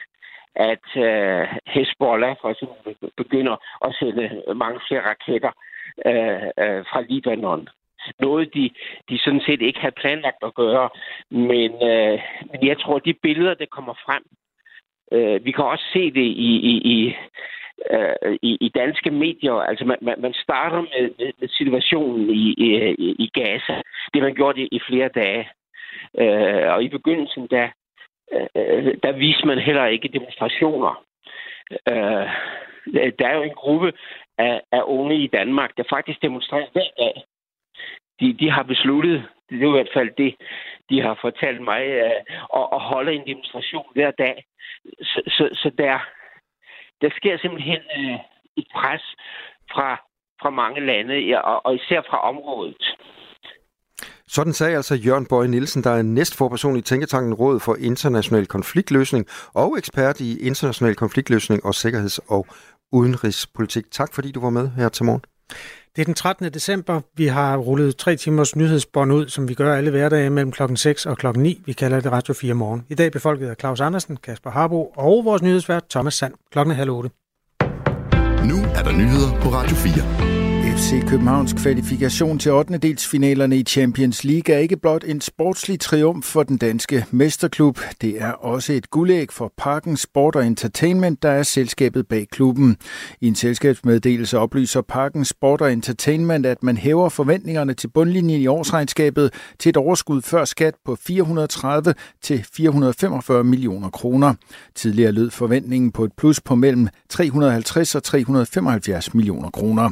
[SPEAKER 8] at øh, Hezbollah for eksempel begynder at sende mange flere raketter øh, øh, fra Libanon noget, de, de sådan set ikke havde planlagt at gøre. Men, øh, men jeg tror, de billeder, der kommer frem, øh, vi kan også se det i, i, i, øh, i, i danske medier. Altså, man, man, man starter med, med situationen i, i, i Gaza. Det man gjort i, i flere dage. Øh, og i begyndelsen, der, øh, der viste man heller ikke demonstrationer. Øh, der er jo en gruppe af, af unge i Danmark, der faktisk demonstrerer hver dag de, de har besluttet, det er i hvert fald det, de har fortalt mig, øh, at, at holde en demonstration hver dag. Så, så, så der, der sker simpelthen øh, et pres fra, fra mange lande, og, og især fra området.
[SPEAKER 2] Sådan sagde altså Jørgen Bøje Nielsen, der er næstforperson i Tænketanken Råd for International Konfliktløsning og ekspert i international konfliktløsning og sikkerheds- og udenrigspolitik. Tak fordi du var med her til morgen.
[SPEAKER 3] Det er den 13. december. Vi har rullet tre timers nyhedsbånd ud, som vi gør alle hverdage mellem klokken 6 og klokken 9. Vi kalder det Radio 4 morgen. I dag befolket af Claus Andersen, Kasper Harbo og vores nyhedsvært Thomas Sand. Klokken er halv otte.
[SPEAKER 1] Nu er der nyheder på Radio 4.
[SPEAKER 9] FC Københavns kvalifikation til 8. delsfinalerne i Champions League er ikke blot en sportslig triumf for den danske mesterklub. Det er også et guldæg for Parken Sport og Entertainment, der er selskabet bag klubben. I en selskabsmeddelelse oplyser Parken Sport og Entertainment, at man hæver forventningerne til bundlinjen i årsregnskabet til et overskud før skat på 430 til 445 millioner kroner. Tidligere lød forventningen på et plus på mellem 350 og 375 millioner kroner.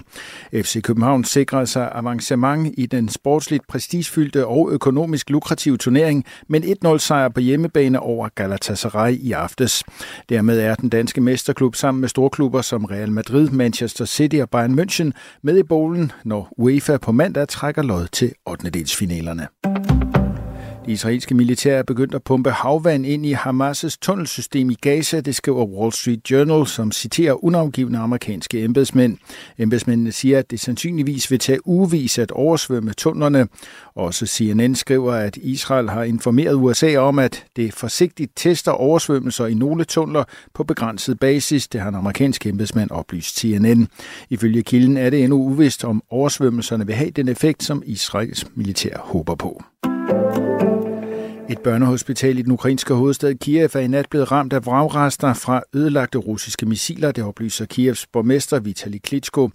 [SPEAKER 9] FC København sikrede sig avancement i den sportsligt prestigefyldte og økonomisk lukrative turnering med en 1-0 sejr på hjemmebane over Galatasaray i aftes. Dermed er den danske mesterklub sammen med storklubber som Real Madrid, Manchester City og Bayern München med i bowlen, når UEFA på mandag trækker lod til 8. delsfinalerne. Det israelske militær er begyndt at pumpe havvand ind i Hamas' tunnelsystem i Gaza, det skriver Wall Street Journal, som citerer unavgivende amerikanske embedsmænd. Embedsmændene siger, at det sandsynligvis vil tage ugevis at oversvømme tunnelerne. Også CNN skriver, at Israel har informeret USA om, at det forsigtigt tester oversvømmelser i nogle tunneler på begrænset basis, det har en amerikansk embedsmand oplyst CNN. Ifølge kilden er det endnu uvist, om oversvømmelserne vil have den effekt, som Israels militær håber på. Et børnehospital i den ukrainske hovedstad Kiev er i nat blevet ramt af vragrester fra ødelagte russiske missiler, det oplyser Kievs borgmester Vitali Klitschko.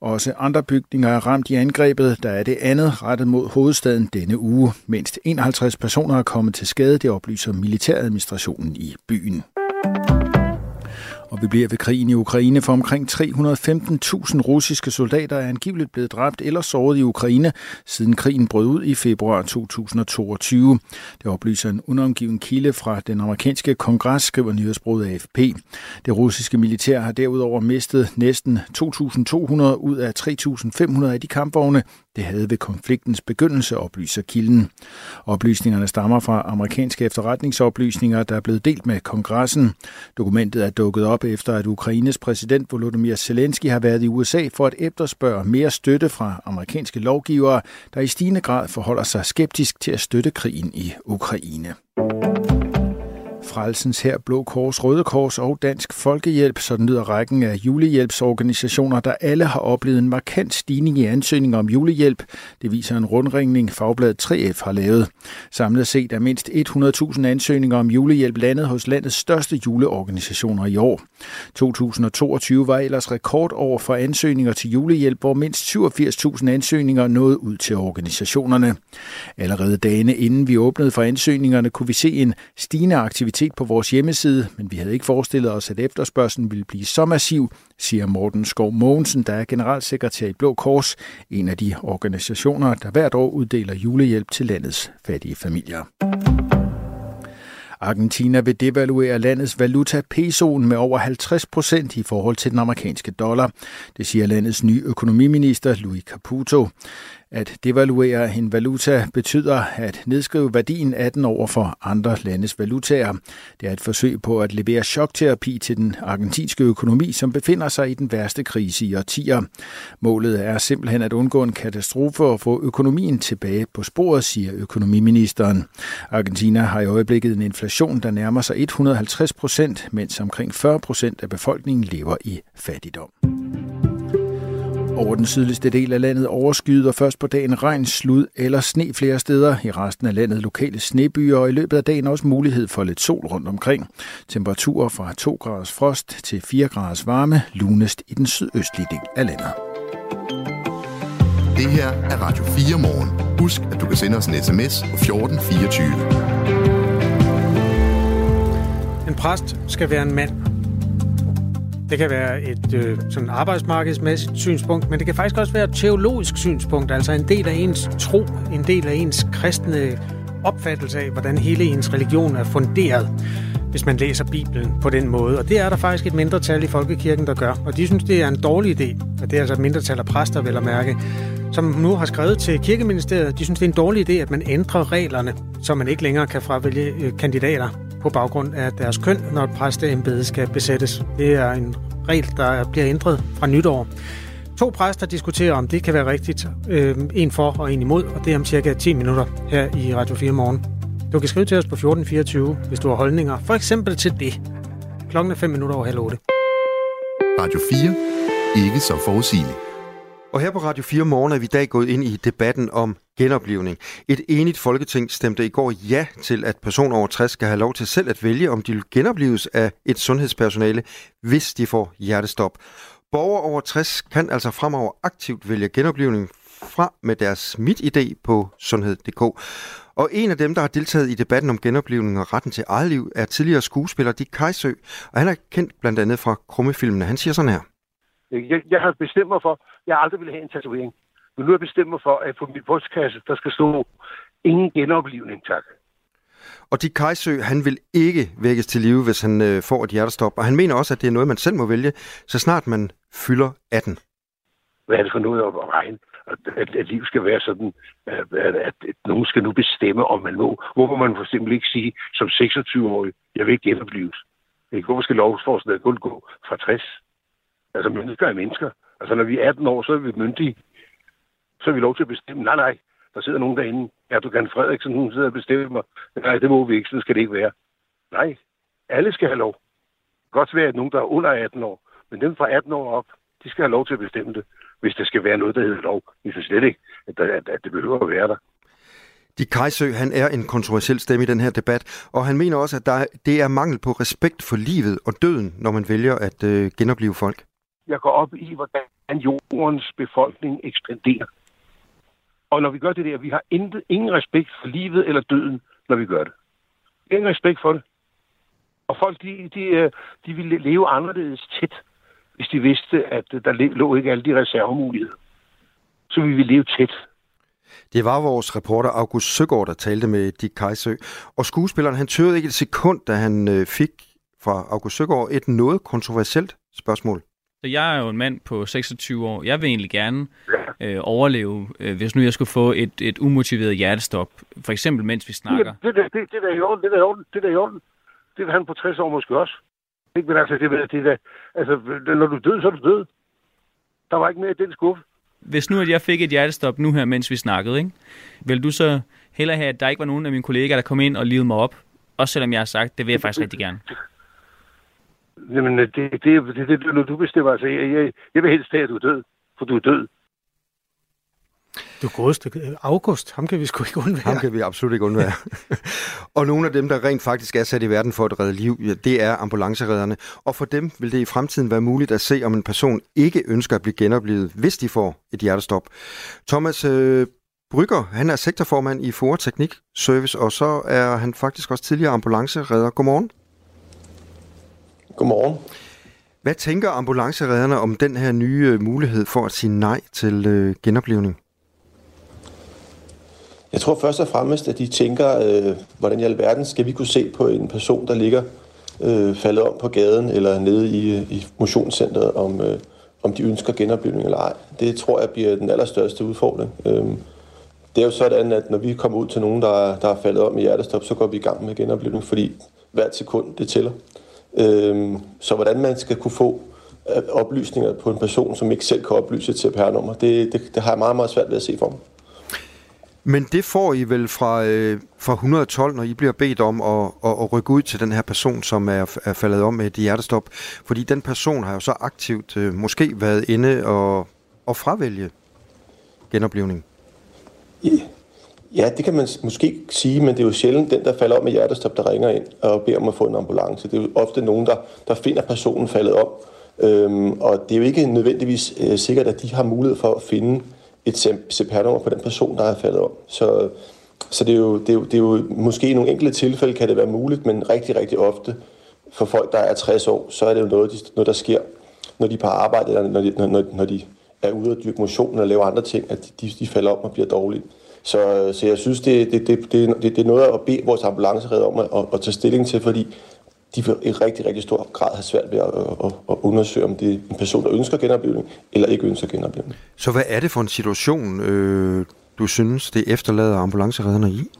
[SPEAKER 9] Også andre bygninger er ramt i angrebet, der er det andet rettet mod hovedstaden denne uge. Mindst 51 personer er kommet til skade, det oplyser militæradministrationen i byen. Og vi bliver ved krigen i Ukraine, for omkring 315.000 russiske soldater er angiveligt blevet dræbt eller såret i Ukraine, siden krigen brød ud i februar 2022. Det oplyser en unangiven kilde fra den amerikanske kongres, skriver nyhedsbruget AFP. Det russiske militær har derudover mistet næsten 2.200 ud af 3.500 af de kampvogne, det havde ved konfliktens begyndelse, oplyser kilden. Oplysningerne stammer fra amerikanske efterretningsoplysninger, der er blevet delt med kongressen. Dokumentet er dukket op efter, at Ukraines præsident Volodymyr Zelensky har været i USA for at efterspørge mere støtte fra amerikanske lovgivere, der i stigende grad forholder sig skeptisk til at støtte krigen i Ukraine. Frelsens her, Blå Kors, Røde Kors og Dansk Folkehjælp, sådan lyder rækken af julehjælpsorganisationer, der alle har oplevet en markant stigning i ansøgninger om julehjælp. Det viser en rundringning, Fagbladet 3F har lavet. Samlet set er mindst 100.000 ansøgninger om julehjælp landet hos landets største juleorganisationer i år. 2022 var ellers rekordår for ansøgninger til julehjælp, hvor mindst 87.000 ansøgninger nåede ud til organisationerne. Allerede dagene inden vi åbnede for ansøgningerne, kunne vi se en stigende aktivitet set på vores hjemmeside, men vi havde ikke forestillet os, at efterspørgselen ville blive så massiv, siger Morten Skov Mogensen, der er generalsekretær i Blå Kors, en af de organisationer, der hvert år uddeler julehjælp til landets fattige familier. Argentina vil devaluere landets valuta pesoen med over 50 procent i forhold til den amerikanske dollar. Det siger landets nye økonomiminister Luis Caputo. At devaluere en valuta betyder at nedskrive værdien af den over for andre landes valutaer. Det er et forsøg på at levere chokterapi til den argentinske økonomi, som befinder sig i den værste krise i årtier. Målet er simpelthen at undgå en katastrofe og få økonomien tilbage på sporet, siger økonomiministeren. Argentina har i øjeblikket en inflation, der nærmer sig 150 procent, mens omkring 40 procent af befolkningen lever i fattigdom. Over den sydligste del af landet overskyder først på dagen regn, slud eller sne flere steder. I resten af landet lokale snebyer, og i løbet af dagen også mulighed for lidt sol rundt omkring. Temperaturer fra 2 graders frost til 4 graders varme, lunest i den sydøstlige del af landet.
[SPEAKER 1] Det her er Radio 4 morgen. Husk, at du kan sende os en sms på 1424.
[SPEAKER 3] En præst skal være en mand, det kan være et øh, sådan arbejdsmarkedsmæssigt synspunkt, men det kan faktisk også være et teologisk synspunkt, altså en del af ens tro, en del af ens kristne opfattelse af, hvordan hele ens religion er funderet, hvis man læser Bibelen på den måde. Og det er der faktisk et mindretal i Folkekirken, der gør. Og de synes, det er en dårlig idé. Og det er altså et mindretal af præster, vel at mærke, som nu har skrevet til Kirkeministeriet. De synes, det er en dårlig idé, at man ændrer reglerne, så man ikke længere kan fravælge øh, kandidater på baggrund af deres køn, når et præsteembede skal besættes. Det er en regel, der bliver ændret fra nytår. To præster diskuterer, om det kan være rigtigt. Øh, en for og en imod, og det er om cirka 10 minutter her i Radio 4 morgen. Du kan skrive til os på 1424, hvis du har holdninger. For eksempel til det. Klokken er 5 minutter over halv 8.
[SPEAKER 1] Radio 4. Ikke så forudsigeligt.
[SPEAKER 2] Og her på Radio 4 Morgen er vi i dag gået ind i debatten om genoplivning. Et enigt folketing stemte i går ja til, at personer over 60 skal have lov til selv at vælge, om de vil genoplives af et sundhedspersonale, hvis de får hjertestop. Borgere over 60 kan altså fremover aktivt vælge genoplivning fra med deres mit-idé på sundhed.dk. Og en af dem, der har deltaget i debatten om genoplivning og retten til eget liv, er tidligere skuespiller Dick Kajsø, og han er kendt blandt andet fra krummefilmene. Han siger sådan her.
[SPEAKER 10] Jeg, jeg har bestemt mig for, jeg aldrig vil have en tatovering. Men nu har jeg bestemt mig for, at på min postkasse, der skal stå ingen genoplivning, tak.
[SPEAKER 2] Og Dick Kajsø, han vil ikke vækkes til live, hvis han øh, får et hjertestop. Og han mener også, at det er noget, man selv må vælge, så snart man fylder 18.
[SPEAKER 10] Hvad er det for noget at regne? At, at, at liv skal være sådan, at, at, at, at nogen skal nu bestemme, om man må. Hvorfor man for eksempel ikke sige, som 26-årig, jeg vil ikke genoplives? Ikke? Hvorfor skal lovforslaget kun gå fra 60? Altså, mennesker er mennesker. Altså, når vi er 18 år, så er vi myndige. Så er vi lov til at bestemme. Nej, nej, der sidder nogen derinde. Erdogan Frederiksen, hun sidder og bestemmer. Nej, det må vi ikke, sådan skal det ikke være. Nej, alle skal have lov. Godt være, at nogen, der er under 18 år, men dem fra 18 år op, de skal have lov til at bestemme det, hvis der skal være noget, der hedder lov. Vi synes slet ikke, at, der, at, at det behøver at være der.
[SPEAKER 2] De Kajsø, han er en kontroversiel stemme i den her debat, og han mener også, at der, det er mangel på respekt for livet og døden, når man vælger at øh, genopleve folk.
[SPEAKER 10] Jeg går op i, hvordan jordens befolkning ekspanderer. Og når vi gør det der, vi har intet, ingen respekt for livet eller døden, når vi gør det. Ingen respekt for det. Og folk, de, de, øh, de ville leve anderledes tæt, hvis de vidste, at øh, der lå ikke alle de reservemuligheder. Så vi ville leve tæt.
[SPEAKER 2] Det var vores reporter August Søgaard, der talte med Dick Kajsø. Og skuespilleren, han tørede ikke et sekund, da han øh, fik fra August Søgaard et noget kontroversielt spørgsmål.
[SPEAKER 11] Så jeg er jo en mand på 26 år. Jeg vil egentlig gerne øh, overleve, øh, hvis nu jeg skulle få et, et umotiveret hjertestop. For eksempel, mens vi snakker.
[SPEAKER 10] Det, det, det, det, er i orden, det er i orden, det er i orden. Det vil han på 60 år måske også. Ikke, men altså, det, det, det, altså, når du er død, så er du død. Der var ikke mere i den skuffe.
[SPEAKER 11] Hvis nu, at jeg fik et hjertestop nu her, mens vi snakkede, ikke? vil du så hellere have, at der ikke var nogen af mine kollegaer, der kom ind og livede mig op? Også selvom jeg har sagt, det vil jeg faktisk rigtig gerne.
[SPEAKER 10] Jamen, det, det, det, det, det du bestemmer. Altså, jeg, jeg, jeg vil helst have, at du er død, for du er død.
[SPEAKER 3] Du godeste August, ham kan vi sgu ikke undvære.
[SPEAKER 2] Ham kan vi absolut ikke undvære. og nogle af dem, der rent faktisk er sat i verden for at redde liv, ja, det er ambulanceredderne. Og for dem vil det i fremtiden være muligt at se, om en person ikke ønsker at blive genoplevet, hvis de får et hjertestop. Thomas øh, Brygger, han er sektorformand i FOA Teknik Service, og så er han faktisk også tidligere ambulanceredder. Godmorgen.
[SPEAKER 12] Godmorgen.
[SPEAKER 2] Hvad tænker ambulanceredderne om den her nye øh, mulighed for at sige nej til øh, genoplevning?
[SPEAKER 12] Jeg tror først og fremmest, at de tænker, øh, hvordan i alverden skal vi kunne se på en person, der ligger øh, faldet om på gaden eller nede i, i motionscentret, om, øh, om de ønsker genoplevning eller ej. Det tror jeg bliver den allerstørste udfordring. Øh, det er jo sådan, at når vi kommer ud til nogen, der, der er faldet om i hjertestop, så går vi i gang med genoplevning, fordi hvert sekund det tæller. Øh, så hvordan man skal kunne få øh, oplysninger på en person, som ikke selv kan oplyse et CPR-nummer, det, det, det har jeg meget, meget svært ved at se for mig.
[SPEAKER 2] Men det får I vel fra, øh, fra 112, når I bliver bedt om at, at, at rykke ud til den her person, som er, er faldet om med et hjertestop. Fordi den person har jo så aktivt øh, måske været inde og, og fravælge genoplevning.
[SPEAKER 12] Ja, det kan man måske sige, men det er jo sjældent den, der falder om med hjertestop, der ringer ind og beder om at få en ambulance. Det er jo ofte nogen, der, der finder personen faldet om. Øhm, og det er jo ikke nødvendigvis øh, sikkert, at de har mulighed for at finde et CPR-nummer på den person, der er faldet om. Så, så det, er jo, det, er jo, det er jo måske i nogle enkelte tilfælde kan det være muligt, men rigtig, rigtig ofte for folk, der er 60 år, så er det jo noget, noget der sker, når de er på arbejde, eller når de, når, når de er ude og dyrke motion eller laver andre ting, at de, de falder om og bliver dårlige. Så, så jeg synes, det, det, det, det, det er noget at bede vores ambulanceredder om at, at, at tage stilling til, fordi de vil i rigtig, rigtig stor grad have svært ved at, at, at undersøge, om det er en person, der ønsker genoplevning, eller ikke ønsker genoplevning.
[SPEAKER 2] Så hvad er det for en situation, øh, du synes, det efterlader ambulanceredderne i?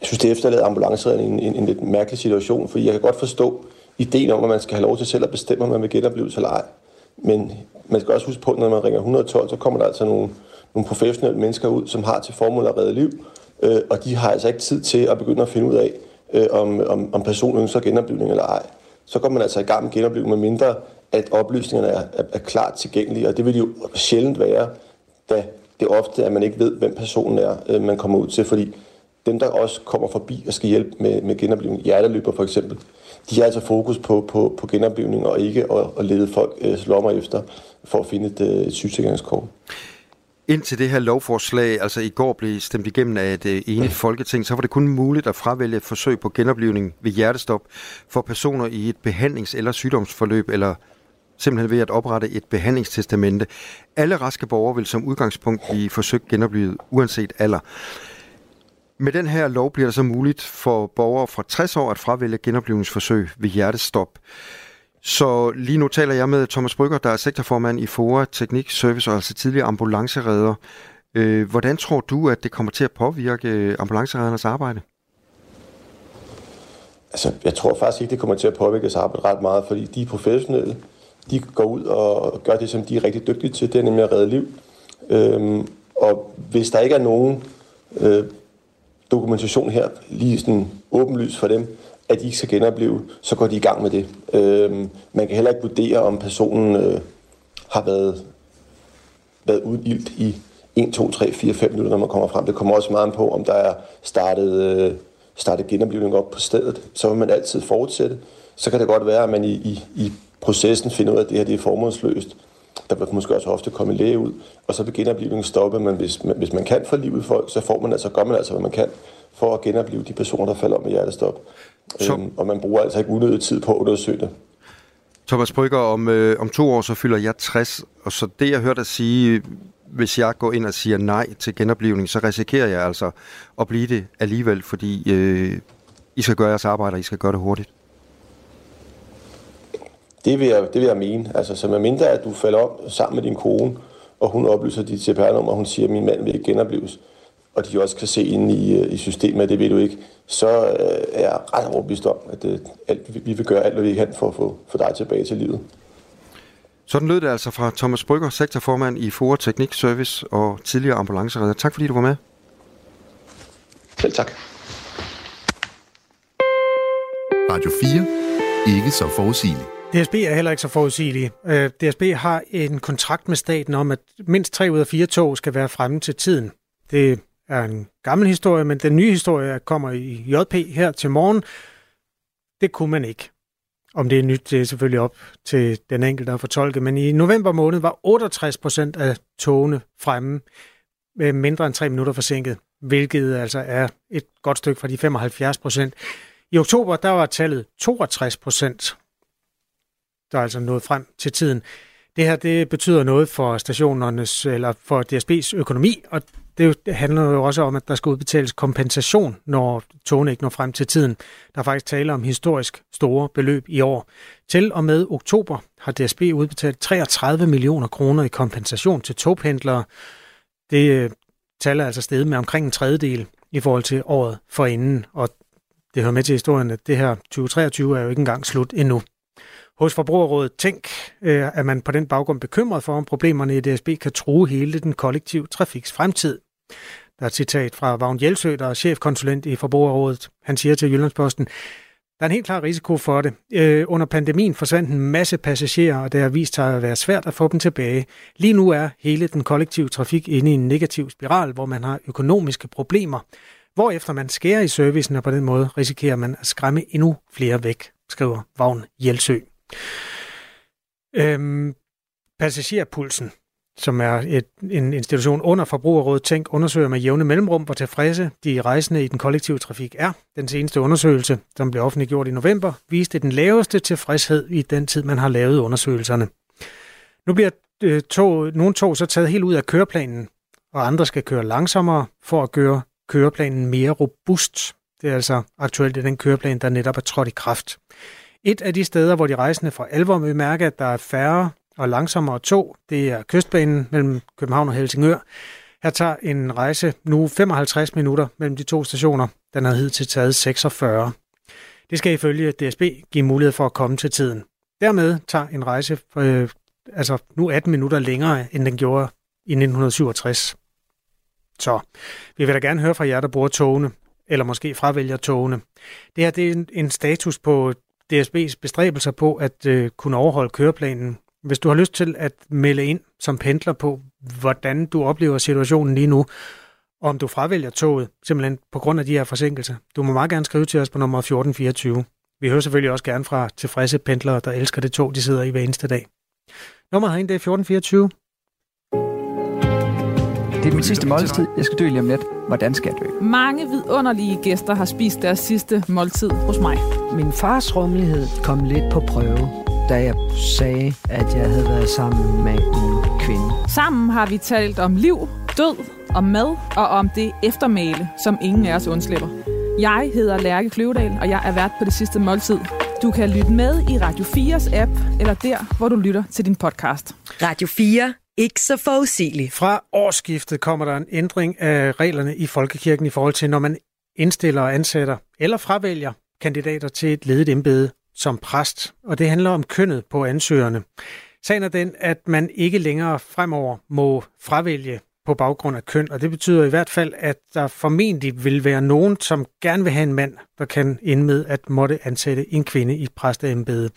[SPEAKER 12] Jeg synes, det efterlader ambulanceredderne i en, en, en lidt mærkelig situation, fordi jeg kan godt forstå ideen om, at man skal have lov til selv at bestemme, om man vil genopleve eller ej. Men man skal også huske på, at når man ringer 112, så kommer der altså nogle, nogle professionelle mennesker ud, som har til formål at redde liv, øh, og de har altså ikke tid til at begynde at finde ud af, øh, om, om, om personen ønsker genoplevning eller ej. Så går man altså i gang med genoplevning, med mindre at oplysningerne er, er, er klart tilgængelige, og det vil de jo sjældent være, da det er ofte, at man ikke ved, hvem personen er, øh, man kommer ud til, fordi dem, der også kommer forbi og skal hjælpe med, med genoplevning, hjerteløber for eksempel, de har altså fokus på, på, på genoplevning og ikke at, at lede folk øh, lommer efter for at finde et, øh, et sygesikringskort.
[SPEAKER 2] Ind til det her lovforslag, altså i går blev stemt igennem af et øh, enigt folketing, så var det kun muligt at fravælge et forsøg på genoplevning ved hjertestop for personer i et behandlings- eller sygdomsforløb, eller simpelthen ved at oprette et behandlingstestamente. Alle raske borgere vil som udgangspunkt blive forsøgt genoplevet, uanset alder. Med den her lov bliver det så muligt for borgere fra 60 år at fravælge genoplevningsforsøg ved hjertestop. Så lige nu taler jeg med Thomas Brygger, der er sektorformand i FOA Teknik Service og altså tidligere ambulanceredder. Øh, hvordan tror du, at det kommer til at påvirke øh, ambulancereddernes arbejde?
[SPEAKER 12] Altså, jeg tror faktisk ikke, det kommer til at påvirke deres arbejde ret meget, fordi de er professionelle. De går ud og gør det, som de er rigtig dygtige til, det er nemlig at redde liv. Øhm, og hvis der ikke er nogen øh, dokumentation her, lige sådan åbenlys for dem, at de ikke skal genopleve, så går de i gang med det. Øh, man kan heller ikke vurdere, om personen øh, har været, været udildt i 1, 2, 3, 4, 5 minutter, når man kommer frem. Det kommer også meget på, om der er startet, øh, startet genoplevning op på stedet. Så vil man altid fortsætte. Så kan det godt være, at man i, i, i processen finder ud af, at det her det er formålsløst. Der vil måske også ofte komme en læge ud, og så vil genoplevningen stoppe, men hvis, hvis man kan få livet folk, så får man altså, gør man altså, hvad man kan for at genopleve de personer, der falder om med hjertestop. Så... Øhm, og man bruger altså ikke unødig tid på at undersøge det.
[SPEAKER 2] Thomas Brygger, om, øh, om to år så fylder jeg 60, og så det jeg hørte dig sige, hvis jeg går ind og siger nej til genoplevning, så risikerer jeg altså at blive det alligevel, fordi øh, I skal gøre jeres arbejde, og I skal gøre det hurtigt.
[SPEAKER 12] Det vil jeg, det vil jeg mene. Altså, så med mindre at du falder om sammen med din kone, og hun oplyser dit CPR-nummer, og hun siger, at min mand vil ikke genopleves, og de også kan se ind i, øh, i systemet, at det ved du ikke, så øh, er jeg ret overbevist om, at det, øh, alt, vi vil gøre alt, hvad vi kan for at få for dig tilbage til livet.
[SPEAKER 2] Sådan lød det altså fra Thomas Brygger, sektorformand i FOA Teknik Service og tidligere ambulanceredder. Tak fordi du var med.
[SPEAKER 12] Selv tak.
[SPEAKER 1] Radio 4. Ikke så forudsigeligt.
[SPEAKER 3] DSB er heller ikke så forudsigelig. Øh, DSB har en kontrakt med staten om, at mindst tre ud af fire tog skal være fremme til tiden. Det er en gammel historie, men den nye historie kommer i JP her til morgen. Det kunne man ikke. Om det er nyt, det er selvfølgelig op til den enkelte at fortolke, men i november måned var 68 procent af togene fremme med mindre end tre minutter forsinket, hvilket altså er et godt stykke fra de 75 procent. I oktober der var tallet 62 procent, der er altså nået frem til tiden. Det her det betyder noget for stationernes eller for DSB's økonomi, og det handler jo også om, at der skal udbetales kompensation, når togene ikke når frem til tiden. Der er faktisk tale om historisk store beløb i år. Til og med oktober har DSB udbetalt 33 millioner kroner i kompensation til togpendlere. Det øh, taler altså steget med omkring en tredjedel i forhold til året forinden, og det hører med til historien, at det her 2023 er jo ikke engang slut endnu. Hos Forbrugerrådet Tænk øh, er man på den baggrund bekymret for, om problemerne i DSB kan true hele den kollektive trafiks fremtid. Der er et citat fra Vagn Jelsø, der er chefkonsulent i Forbrugerrådet. Han siger til Jyllandsposten, der er en helt klar risiko for det. Øh, under pandemien forsvandt en masse passagerer, og det har vist sig at være svært at få dem tilbage. Lige nu er hele den kollektive trafik inde i en negativ spiral, hvor man har økonomiske problemer. Hvorefter man skærer i servicen, og på den måde risikerer man at skræmme endnu flere væk, skriver Vagn Jelsø. Øhm, passagerpulsen som er et, en institution under Forbrugerrådet Tænk, undersøger med jævne mellemrum, hvor tilfredse de rejsende i den kollektive trafik er. Den seneste undersøgelse, som blev offentliggjort i november, viste den laveste tilfredshed i den tid, man har lavet undersøgelserne. Nu bliver øh, tog, nogle tog så taget helt ud af køreplanen, og andre skal køre langsommere for at gøre køreplanen mere robust. Det er altså aktuelt i den køreplan, der netop er trådt i kraft. Et af de steder, hvor de rejsende for alvor vil mærke, at der er færre og langsommere tog. Det er kystbanen mellem København og Helsingør. Her tager en rejse nu 55 minutter mellem de to stationer. Den har hidtil taget 46. Det skal ifølge DSB give mulighed for at komme til tiden. Dermed tager en rejse øh, altså nu 18 minutter længere, end den gjorde i 1967. Så vi vil da gerne høre fra jer, der bruger togene, eller måske fravælger togene. Det her det er en, en status på DSB's bestræbelser på at øh, kunne overholde køreplanen. Hvis du har lyst til at melde ind som pendler på, hvordan du oplever situationen lige nu, og om du fravælger toget, simpelthen på grund af de her forsinkelser, du må meget gerne skrive til os på nummer 1424. Vi hører selvfølgelig også gerne fra tilfredse pendlere, der elsker det tog, de sidder i hver eneste dag. Nummeret herinde, det er 1424.
[SPEAKER 13] Det er min sidste måltid. Jeg skal dø lige om lidt. Hvordan skal jeg dø?
[SPEAKER 14] Mange vidunderlige gæster har spist deres sidste måltid hos mig.
[SPEAKER 15] Min fars rummelighed kom lidt på prøve, da jeg sagde, at jeg havde været sammen med en kvinde.
[SPEAKER 14] Sammen har vi talt om liv, død, om mad og om det eftermæle, som ingen af os undslipper. Jeg hedder Lærke Kløvedal, og jeg er vært på det sidste måltid. Du kan lytte med i Radio 4's app, eller der, hvor du lytter til din podcast.
[SPEAKER 16] Radio 4. Ikke så forudsigeligt.
[SPEAKER 3] Fra årsskiftet kommer der en ændring af reglerne i Folkekirken i forhold til, når man indstiller og ansætter eller fravælger kandidater til et ledet embede som præst. Og det handler om kønnet på ansøgerne. Sagen er den, at man ikke længere fremover må fravælge på baggrund af køn, og det betyder i hvert fald, at der formentlig vil være nogen, som gerne vil have en mand, der kan ende med at måtte ansætte en kvinde i præsteembede.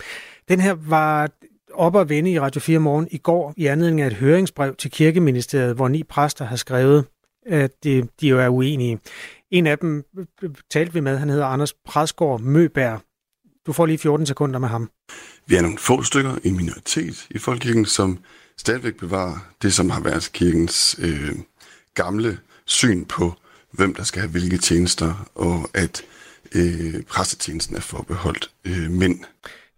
[SPEAKER 3] Den her var op og vende i Radio 4 morgen i går i anledning af et høringsbrev til Kirkeministeriet, hvor ni præster har skrevet, at de, de jo er uenige. En af dem øh, øh, talte vi med, han hedder Anders Præsgaard Møbær. Du får lige 14 sekunder med ham.
[SPEAKER 17] Vi er nogle få stykker, en minoritet i Folkekirken, som stadigvæk bevarer det, som har været kirkens øh, gamle syn på, hvem der skal have hvilke tjenester, og at øh, præstetjenesten er forbeholdt øh, mænd.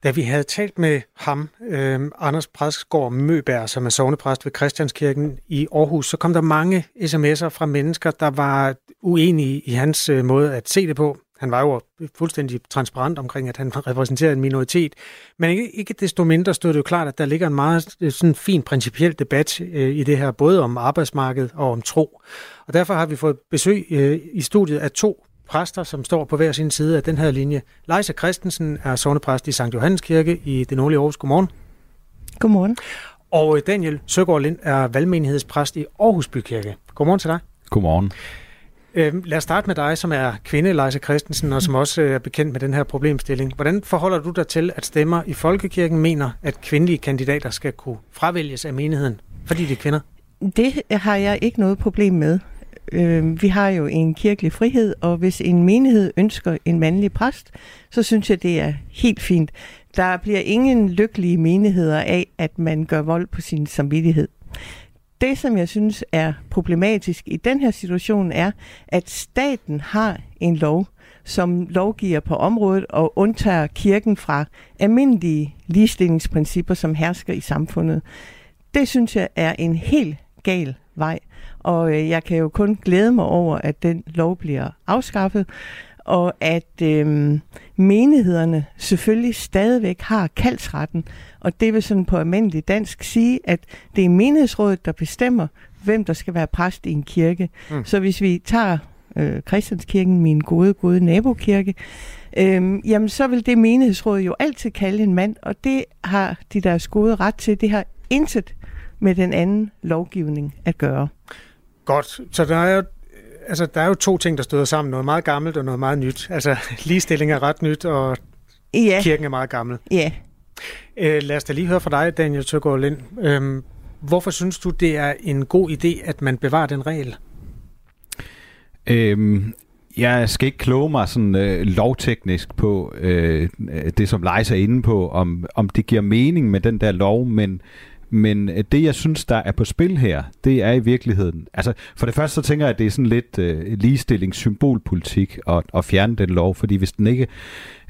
[SPEAKER 3] Da vi havde talt med ham, øh, Anders Præsgaard Møbær, som er sovnepræst ved Christianskirken i Aarhus, så kom der mange sms'er fra mennesker, der var uenige i hans øh, måde at se det på. Han var jo fuldstændig transparent omkring, at han repræsenterede en minoritet. Men ikke, ikke desto mindre stod det jo klart, at der ligger en meget øh, sådan fin principiel debat øh, i det her, både om arbejdsmarkedet og om tro. Og derfor har vi fået besøg øh, i studiet af to præster, som står på hver sin side af den her linje. Leisa Christensen er sovnepræst i St. Johannes Kirke i det nordlige Aarhus. Godmorgen.
[SPEAKER 18] Godmorgen.
[SPEAKER 3] Og Daniel Søgaard Lind er valgmenighedspræst i Aarhus Bykirke. Godmorgen til dig.
[SPEAKER 19] Godmorgen.
[SPEAKER 3] Øhm, lad os starte med dig, som er kvinde, Leisa Christensen, og som også øh, er bekendt med den her problemstilling. Hvordan forholder du dig til, at stemmer i Folkekirken mener, at kvindelige kandidater skal kunne fravælges af menigheden, fordi de er kvinder?
[SPEAKER 18] Det har jeg ikke noget problem med. Øh, vi har jo en kirkelig frihed, og hvis en menighed ønsker en mandlig præst, så synes jeg, det er helt fint. Der bliver ingen lykkelige menigheder af, at man gør vold på sin samvittighed. Det, som jeg synes er problematisk i den her situation, er, at staten har en lov, som lovgiver på området og undtager kirken fra almindelige ligestillingsprincipper, som hersker i samfundet. Det synes jeg er en helt gal vej. Og øh, jeg kan jo kun glæde mig over, at den lov bliver afskaffet, og at øh, menighederne selvfølgelig stadigvæk har kaldsretten. Og det vil sådan på almindelig dansk sige, at det er menighedsrådet, der bestemmer, hvem der skal være præst i en kirke. Mm. Så hvis vi tager øh, Christianskirken, min gode, gode nabokirke, øh, jamen så vil det menighedsråd jo altid kalde en mand, og det har de deres gode ret til. Det har intet med den anden lovgivning at gøre.
[SPEAKER 3] Godt, så der er jo altså, der er jo to ting, der støder sammen. Noget meget gammelt og noget meget nyt. Altså, ligestilling er ret nyt, og
[SPEAKER 18] ja.
[SPEAKER 3] kirken er meget gammel.
[SPEAKER 18] Ja.
[SPEAKER 3] Øh, lad os da lige høre fra dig, Daniel Tøgaard Lind. Øhm, hvorfor synes du, det er en god idé, at man bevarer den regel?
[SPEAKER 19] Øhm, jeg skal ikke kloge mig sådan øh, lovteknisk på øh, det, som Leisa er inde på, om, om det giver mening med den der lov, men men øh, det, jeg synes, der er på spil her, det er i virkeligheden... Altså, for det første så tænker jeg, at det er sådan lidt øh, ligestillingssymbolpolitik at, at fjerne den lov, fordi hvis den ikke...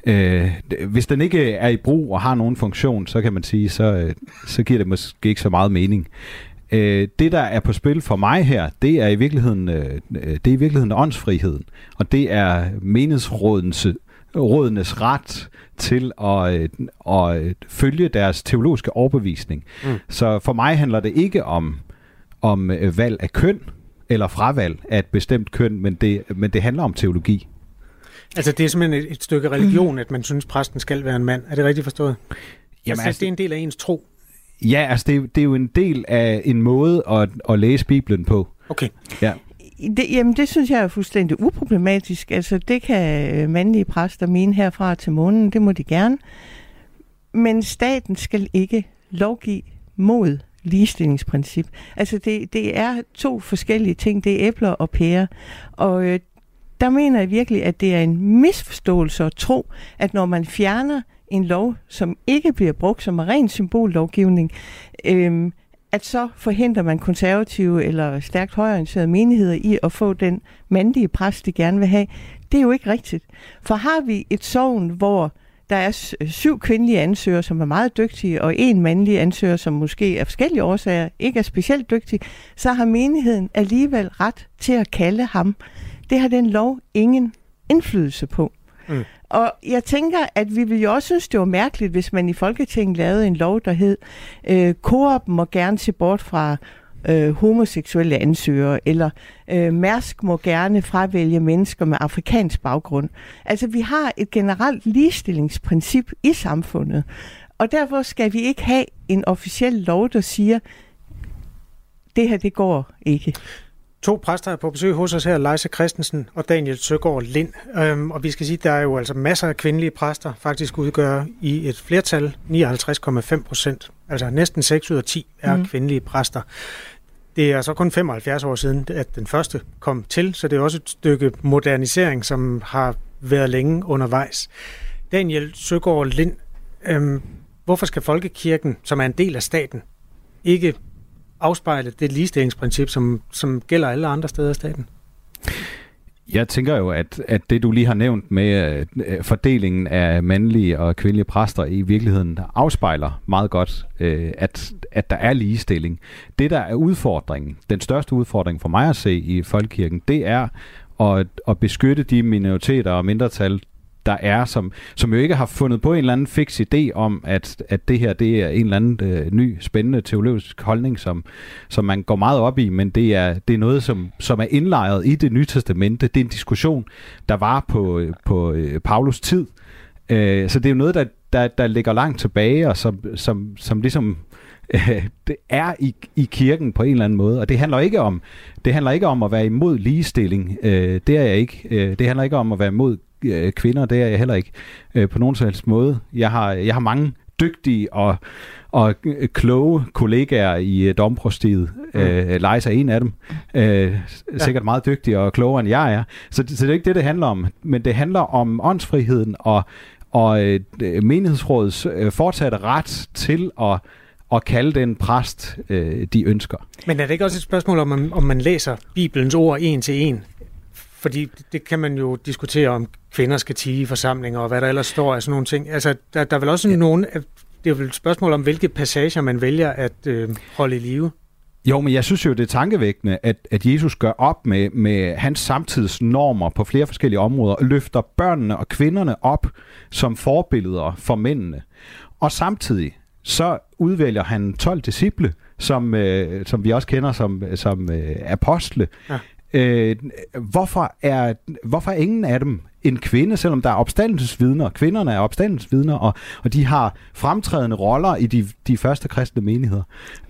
[SPEAKER 19] Øh, hvis den ikke er i brug og har nogen funktion, så kan man sige, så, øh, så giver det måske ikke så meget mening. Øh, det, der er på spil for mig her, det er i virkeligheden, øh, øh det er i virkeligheden åndsfriheden, og det er menighedsrådens rådenes ret til at, øh, at følge deres teologiske overbevisning. Mm. Så for mig handler det ikke om, om øh, valg af køn eller fravalg af et bestemt køn, men det, men det handler om teologi.
[SPEAKER 3] Altså det er simpelthen et, et stykke religion, mm. at man synes, præsten skal være en mand. Er det rigtigt forstået? Jamen, altså, altså, det er en del af ens tro.
[SPEAKER 19] Ja, altså det, det er jo en del af en måde at, at læse Bibelen på.
[SPEAKER 3] Okay.
[SPEAKER 19] Ja.
[SPEAKER 18] Det, jamen, det synes jeg er fuldstændig uproblematisk. Altså, det kan øh, mandlige præster mene herfra til månen, det må de gerne. Men staten skal ikke lovgive mod ligestillingsprincip. Altså, det, det er to forskellige ting. Det er æbler og pærer. Og øh, der mener jeg virkelig, at det er en misforståelse at tro, at når man fjerner en lov, som ikke bliver brugt som en ren symbollovgivning, øh, at så forhindrer man konservative eller stærkt højorienterede menigheder i at få den mandlige præst, de gerne vil have. Det er jo ikke rigtigt. For har vi et sovn, hvor der er syv kvindelige ansøgere, som er meget dygtige, og en mandlig ansøger, som måske af forskellige årsager ikke er specielt dygtig, så har menigheden alligevel ret til at kalde ham. Det har den lov ingen indflydelse på. Mm. Og jeg tænker, at vi ville jo også synes, det var mærkeligt, hvis man i Folketinget lavede en lov, der hed, øh, Coop må gerne se bort fra øh, homoseksuelle ansøgere, eller øh, Mærsk må gerne fravælge mennesker med afrikansk baggrund. Altså, vi har et generelt ligestillingsprincip i samfundet, og derfor skal vi ikke have en officiel lov, der siger, det her, det går ikke.
[SPEAKER 3] To præster er på besøg hos os her, Leise Christensen og Daniel Søgaard Lind. Øhm, og vi skal sige, at der er jo altså masser af kvindelige præster, faktisk udgør i et flertal 59,5 procent. Altså næsten 6 ud af 10 er mm. kvindelige præster. Det er så kun 75 år siden, at den første kom til, så det er også et stykke modernisering, som har været længe undervejs. Daniel Søgaard Lind, øhm, hvorfor skal Folkekirken, som er en del af staten, ikke afspejle det ligestillingsprincip, som, som gælder alle andre steder i staten?
[SPEAKER 19] Jeg tænker jo, at, at det du lige har nævnt med øh, fordelingen af mandlige og kvindelige præster i virkeligheden afspejler meget godt, øh, at, at der er ligestilling. Det der er udfordringen, den største udfordring for mig at se i folkekirken, det er at, at beskytte de minoriteter og mindretal, der er, som, som jo ikke har fundet på en eller anden fix idé om, at, at det her det er en eller anden øh, ny, spændende teologisk holdning, som, som man går meget op i, men det er, det er noget, som, som er indlejret i det nye testamente. Det er en diskussion, der var på, øh, på øh, Paulus tid. Øh, så det er jo noget, der, der, der ligger langt tilbage, og som, som, som ligesom øh, det er i, i kirken på en eller anden måde, og det handler ikke om det handler ikke om at være imod ligestilling. Øh, det er jeg ikke. Øh, det handler ikke om at være imod øh, kvinder, det er jeg heller ikke øh, på nogen som helst måde. Jeg har, jeg har mange dygtige og, og kloge kollegaer i øh, domprostiet. Mm. Øh, Leis er en af dem. Øh, sikkert ja. meget dygtig og klogere end jeg er. Så, så det er ikke det, det handler om. Men det handler om åndsfriheden og, og øh, menighedsrådets øh, fortsatte ret til at at kalde den præst, øh, de ønsker.
[SPEAKER 3] Men er det ikke også et spørgsmål, om om man læser Bibelens ord en til en? Fordi det kan man jo diskutere om kvinder skal tige i forsamlinger, og hvad der ellers står af sådan nogle ting. Altså, der, der er vel også ja. nogen... Det er vel et spørgsmål om, hvilke passager man vælger at øh, holde i live.
[SPEAKER 19] Jo, men jeg synes jo, det er tankevækkende, at, at Jesus gør op med, med hans samtidsnormer på flere forskellige områder, og løfter børnene og kvinderne op som forbilleder for mændene. Og samtidig så udvælger han 12 disciple, som, øh, som vi også kender som, som øh, apostle. Ja. Øh, hvorfor, er, hvorfor er ingen af dem en kvinde, selvom der er opstandelsesvidner? Kvinderne er opstandelsesvidner, og, og de har fremtrædende roller i de, de første kristne menigheder.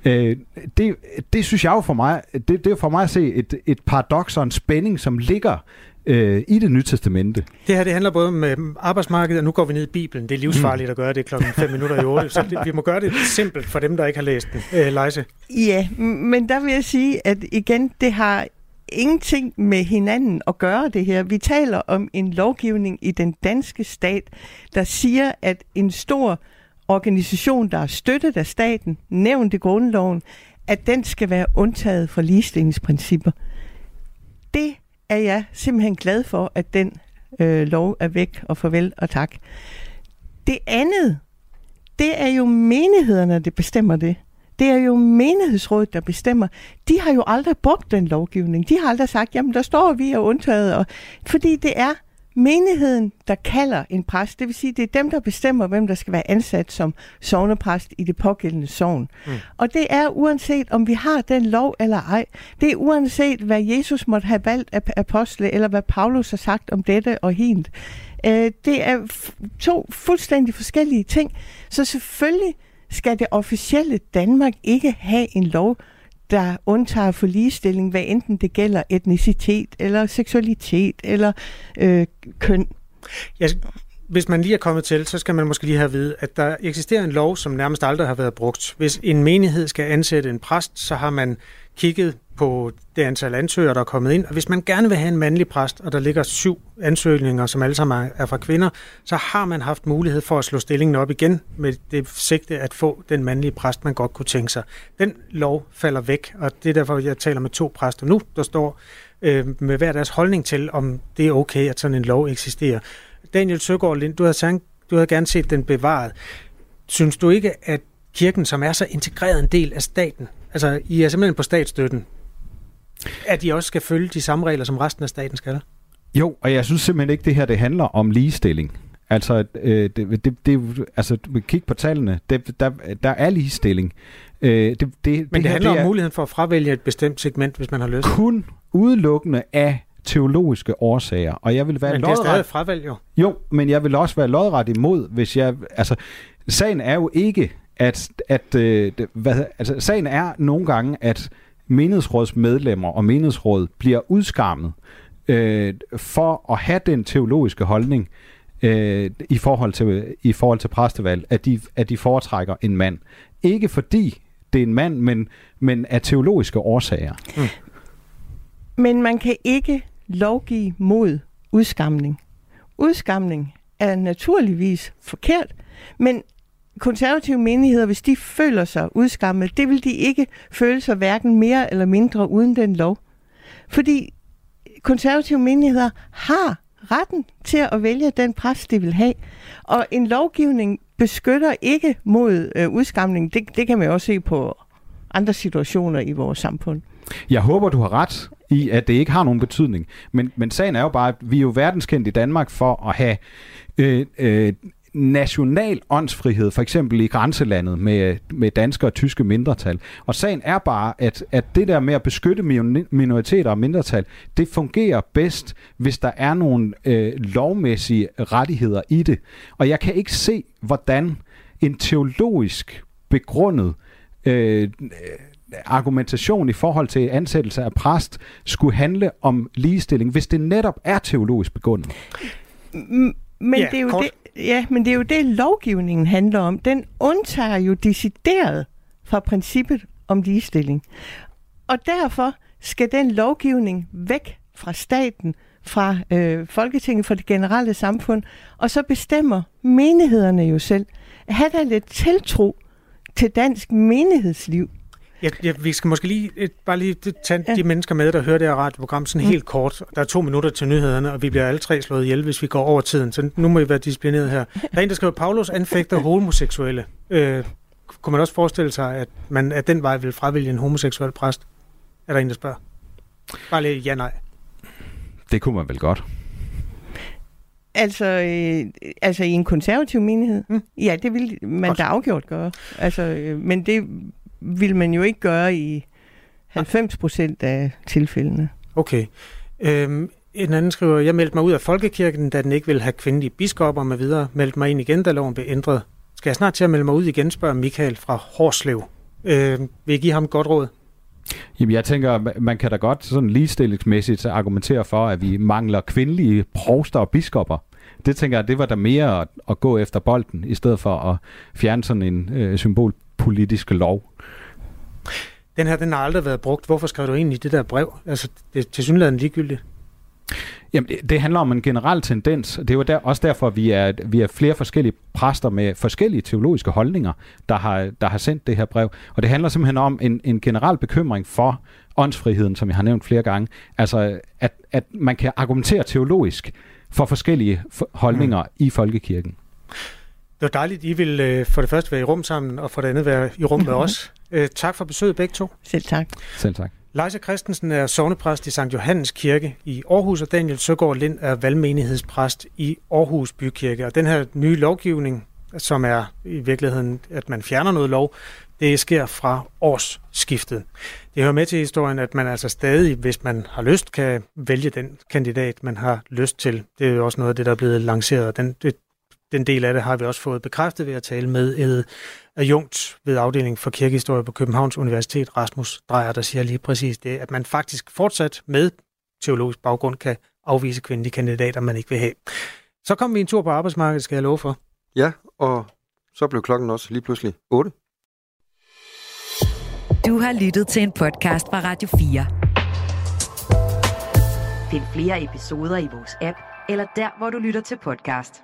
[SPEAKER 19] Øh, det, det synes jeg jo for mig, det, det er for mig at se et, et paradoks og en spænding, som ligger øh, i det nye testamente.
[SPEAKER 3] Det her det handler både om arbejdsmarkedet, og nu går vi ned i Bibelen. Det er livsfarligt mm. at gøre det klokken 5 minutter i 8, så det, vi må gøre det simpelt for dem, der ikke har læst den. Øh, Leise?
[SPEAKER 18] Ja, men der vil jeg sige, at igen, det har ingenting med hinanden at gøre det her. Vi taler om en lovgivning i den danske stat, der siger, at en stor organisation, der er støttet af staten, nævnt i grundloven, at den skal være undtaget fra ligestillingsprincipper. Det er jeg simpelthen glad for, at den øh, lov er væk, og farvel og tak. Det andet, det er jo menighederne, der bestemmer det. Det er jo menighedsrådet, der bestemmer. De har jo aldrig brugt den lovgivning. De har aldrig sagt, jamen der står vi er undtaget. Og, fordi det er menigheden, der kalder en præst. Det vil sige, det er dem, der bestemmer, hvem der skal være ansat som sovnepræst i det pågældende sovn. Mm. Og det er uanset, om vi har den lov eller ej. Det er uanset, hvad Jesus måtte have valgt af apostle, eller hvad Paulus har sagt om dette og hent. Øh, det er to fuldstændig forskellige ting. Så selvfølgelig skal det officielle Danmark ikke have en lov, der undtager for ligestilling, hvad enten det gælder etnicitet, eller seksualitet, eller øh, køn?
[SPEAKER 3] Jeg, hvis man lige er kommet til, så skal man måske lige have at vide, at der eksisterer en lov, som nærmest aldrig har været brugt. Hvis en menighed skal ansætte en præst, så har man kigget på det antal ansøgere, der er kommet ind. Og hvis man gerne vil have en mandlig præst, og der ligger syv ansøgninger, som alle sammen er fra kvinder, så har man haft mulighed for at slå stillingen op igen med det sigte at få den mandlige præst, man godt kunne tænke sig. Den lov falder væk, og det er derfor, jeg taler med to præster nu, der står øh, med hver deres holdning til, om det er okay, at sådan en lov eksisterer. Daniel Søgaard Lind, du havde, sagt, du havde gerne set den bevaret. Synes du ikke, at kirken, som er så integreret en del af staten, altså I er simpelthen på statsstøtten, at de også skal følge de samme regler, som resten af staten skal?
[SPEAKER 19] Jo, og jeg synes simpelthen ikke, det her det handler om ligestilling. Altså, øh, det, det, det, altså kig på tallene, det, der, der er ligestilling. Øh, det, det,
[SPEAKER 3] Men det,
[SPEAKER 19] det her,
[SPEAKER 3] handler
[SPEAKER 19] det er
[SPEAKER 3] om muligheden for at fravælge et bestemt segment, hvis man har lyst.
[SPEAKER 19] kun udelukkende af teologiske årsager. Og jeg vil være
[SPEAKER 3] Men det er
[SPEAKER 19] lodret...
[SPEAKER 3] stadig fravalg jo.
[SPEAKER 19] Jo, men jeg vil også være lodret imod, hvis jeg... Altså, sagen er jo ikke, at... at øh, hvad, altså, sagen er nogle gange, at menighedsrådsmedlemmer og menighedsråd bliver udskammet øh, for at have den teologiske holdning øh, i, forhold til, i forhold til præstevalg, at de, at de foretrækker en mand. Ikke fordi det er en mand, men, men af teologiske årsager.
[SPEAKER 18] Men man kan ikke lovgive mod udskamning. Udskamning er naturligvis forkert, men konservative menigheder, hvis de føler sig udskammet, det vil de ikke føle sig hverken mere eller mindre uden den lov. Fordi konservative menigheder har retten til at vælge den præst, de vil have. Og en lovgivning beskytter ikke mod øh, udskamning. Det, det kan man jo også se på andre situationer i vores samfund.
[SPEAKER 19] Jeg håber, du har ret i, at det ikke har nogen betydning. Men, men sagen er jo bare, at vi er jo verdenskendt i Danmark for at have øh, øh, national åndsfrihed, for eksempel i grænselandet med, med danske og tyske mindretal. Og sagen er bare, at, at det der med at beskytte minoriteter og mindretal, det fungerer bedst, hvis der er nogle øh, lovmæssige rettigheder i det. Og jeg kan ikke se, hvordan en teologisk begrundet øh, argumentation i forhold til ansættelse af præst skulle handle om ligestilling, hvis det netop er teologisk begrundet.
[SPEAKER 18] Men,
[SPEAKER 19] Ja,
[SPEAKER 18] det er jo
[SPEAKER 19] kort.
[SPEAKER 18] det, ja, men det er jo det, lovgivningen handler om. Den undtager jo decideret fra princippet om ligestilling. Og derfor skal den lovgivning væk fra staten, fra øh, Folketinget, fra det generelle samfund, og så bestemmer menighederne jo selv. Ha' da lidt tiltro til dansk menighedsliv.
[SPEAKER 3] Ja, ja, vi skal måske lige, et, bare lige tage ja. de mennesker med, der hører det her radioprogram sådan mm. helt kort. Der er to minutter til nyhederne, og vi bliver alle tre slået ihjel, hvis vi går over tiden. Så nu må I være disciplineret her. Der er en, der skriver, Paulus anfægter homoseksuelle. Øh, kunne man også forestille sig, at man af den vej vil fravælge en homoseksuel præst? Er der en, der spørger? Bare lige ja-nej.
[SPEAKER 19] Det kunne man vel godt.
[SPEAKER 18] Altså, øh, altså i en konservativ menighed? Mm. Ja, det vil man Godt. da afgjort gøre. Altså, øh, men det vil man jo ikke gøre i 90 procent af tilfældene.
[SPEAKER 3] Okay. Øhm, en anden skriver, jeg meldte mig ud af folkekirken, da den ikke ville have kvindelige biskopper med videre. Meldte mig ind igen, da loven blev ændret. Skal jeg snart til at melde mig ud igen, spørger Michael fra Horslev. Øh, vil I give ham et godt råd?
[SPEAKER 19] Jamen, jeg tænker, man kan da godt sådan ligestillingsmæssigt argumentere for, at vi mangler kvindelige provster og biskopper. Det tænker jeg, det var da mere at, at gå efter bolden, i stedet for at fjerne sådan en øh, symbolpolitisk lov.
[SPEAKER 3] Den her, den har aldrig været brugt. Hvorfor skrev du egentlig det der brev? Altså, det er til synligheden ligegyldigt.
[SPEAKER 19] Jamen, det, det handler om en generel tendens. Det er jo der, også derfor, at vi er, vi er flere forskellige præster med forskellige teologiske holdninger, der har, der har sendt det her brev. Og det handler simpelthen om en, en generel bekymring for åndsfriheden, som jeg har nævnt flere gange. Altså, at, at man kan argumentere teologisk for forskellige for- holdninger mm. i folkekirken.
[SPEAKER 3] Det var dejligt, I vil øh, for det første være i rum sammen, og for det andet være i rum med os. Øh, tak for besøget begge to.
[SPEAKER 18] Selv tak.
[SPEAKER 19] Selv tak.
[SPEAKER 3] Leisa Christensen er sovnepræst i St. Johannes Kirke i Aarhus, og Daniel Søgaard Lind er valgmenighedspræst i Aarhus Bykirke. Og den her nye lovgivning, som er i virkeligheden, at man fjerner noget lov, det sker fra årsskiftet. Det hører med til historien, at man altså stadig, hvis man har lyst, kan vælge den kandidat, man har lyst til. Det er jo også noget af det, der er blevet lanceret. Den, det, den del af det har vi også fået bekræftet ved at tale med et adjunkt ved afdelingen for kirkehistorie på Københavns Universitet, Rasmus Drejer, der siger lige præcis det, at man faktisk fortsat med teologisk baggrund kan afvise kvindelige kandidater, man ikke vil have. Så kom vi en tur på arbejdsmarkedet, skal jeg love for.
[SPEAKER 2] Ja, og så blev klokken også lige pludselig 8.
[SPEAKER 16] Du har lyttet til en podcast fra Radio 4. Find flere episoder i vores app, eller der, hvor du lytter til podcast.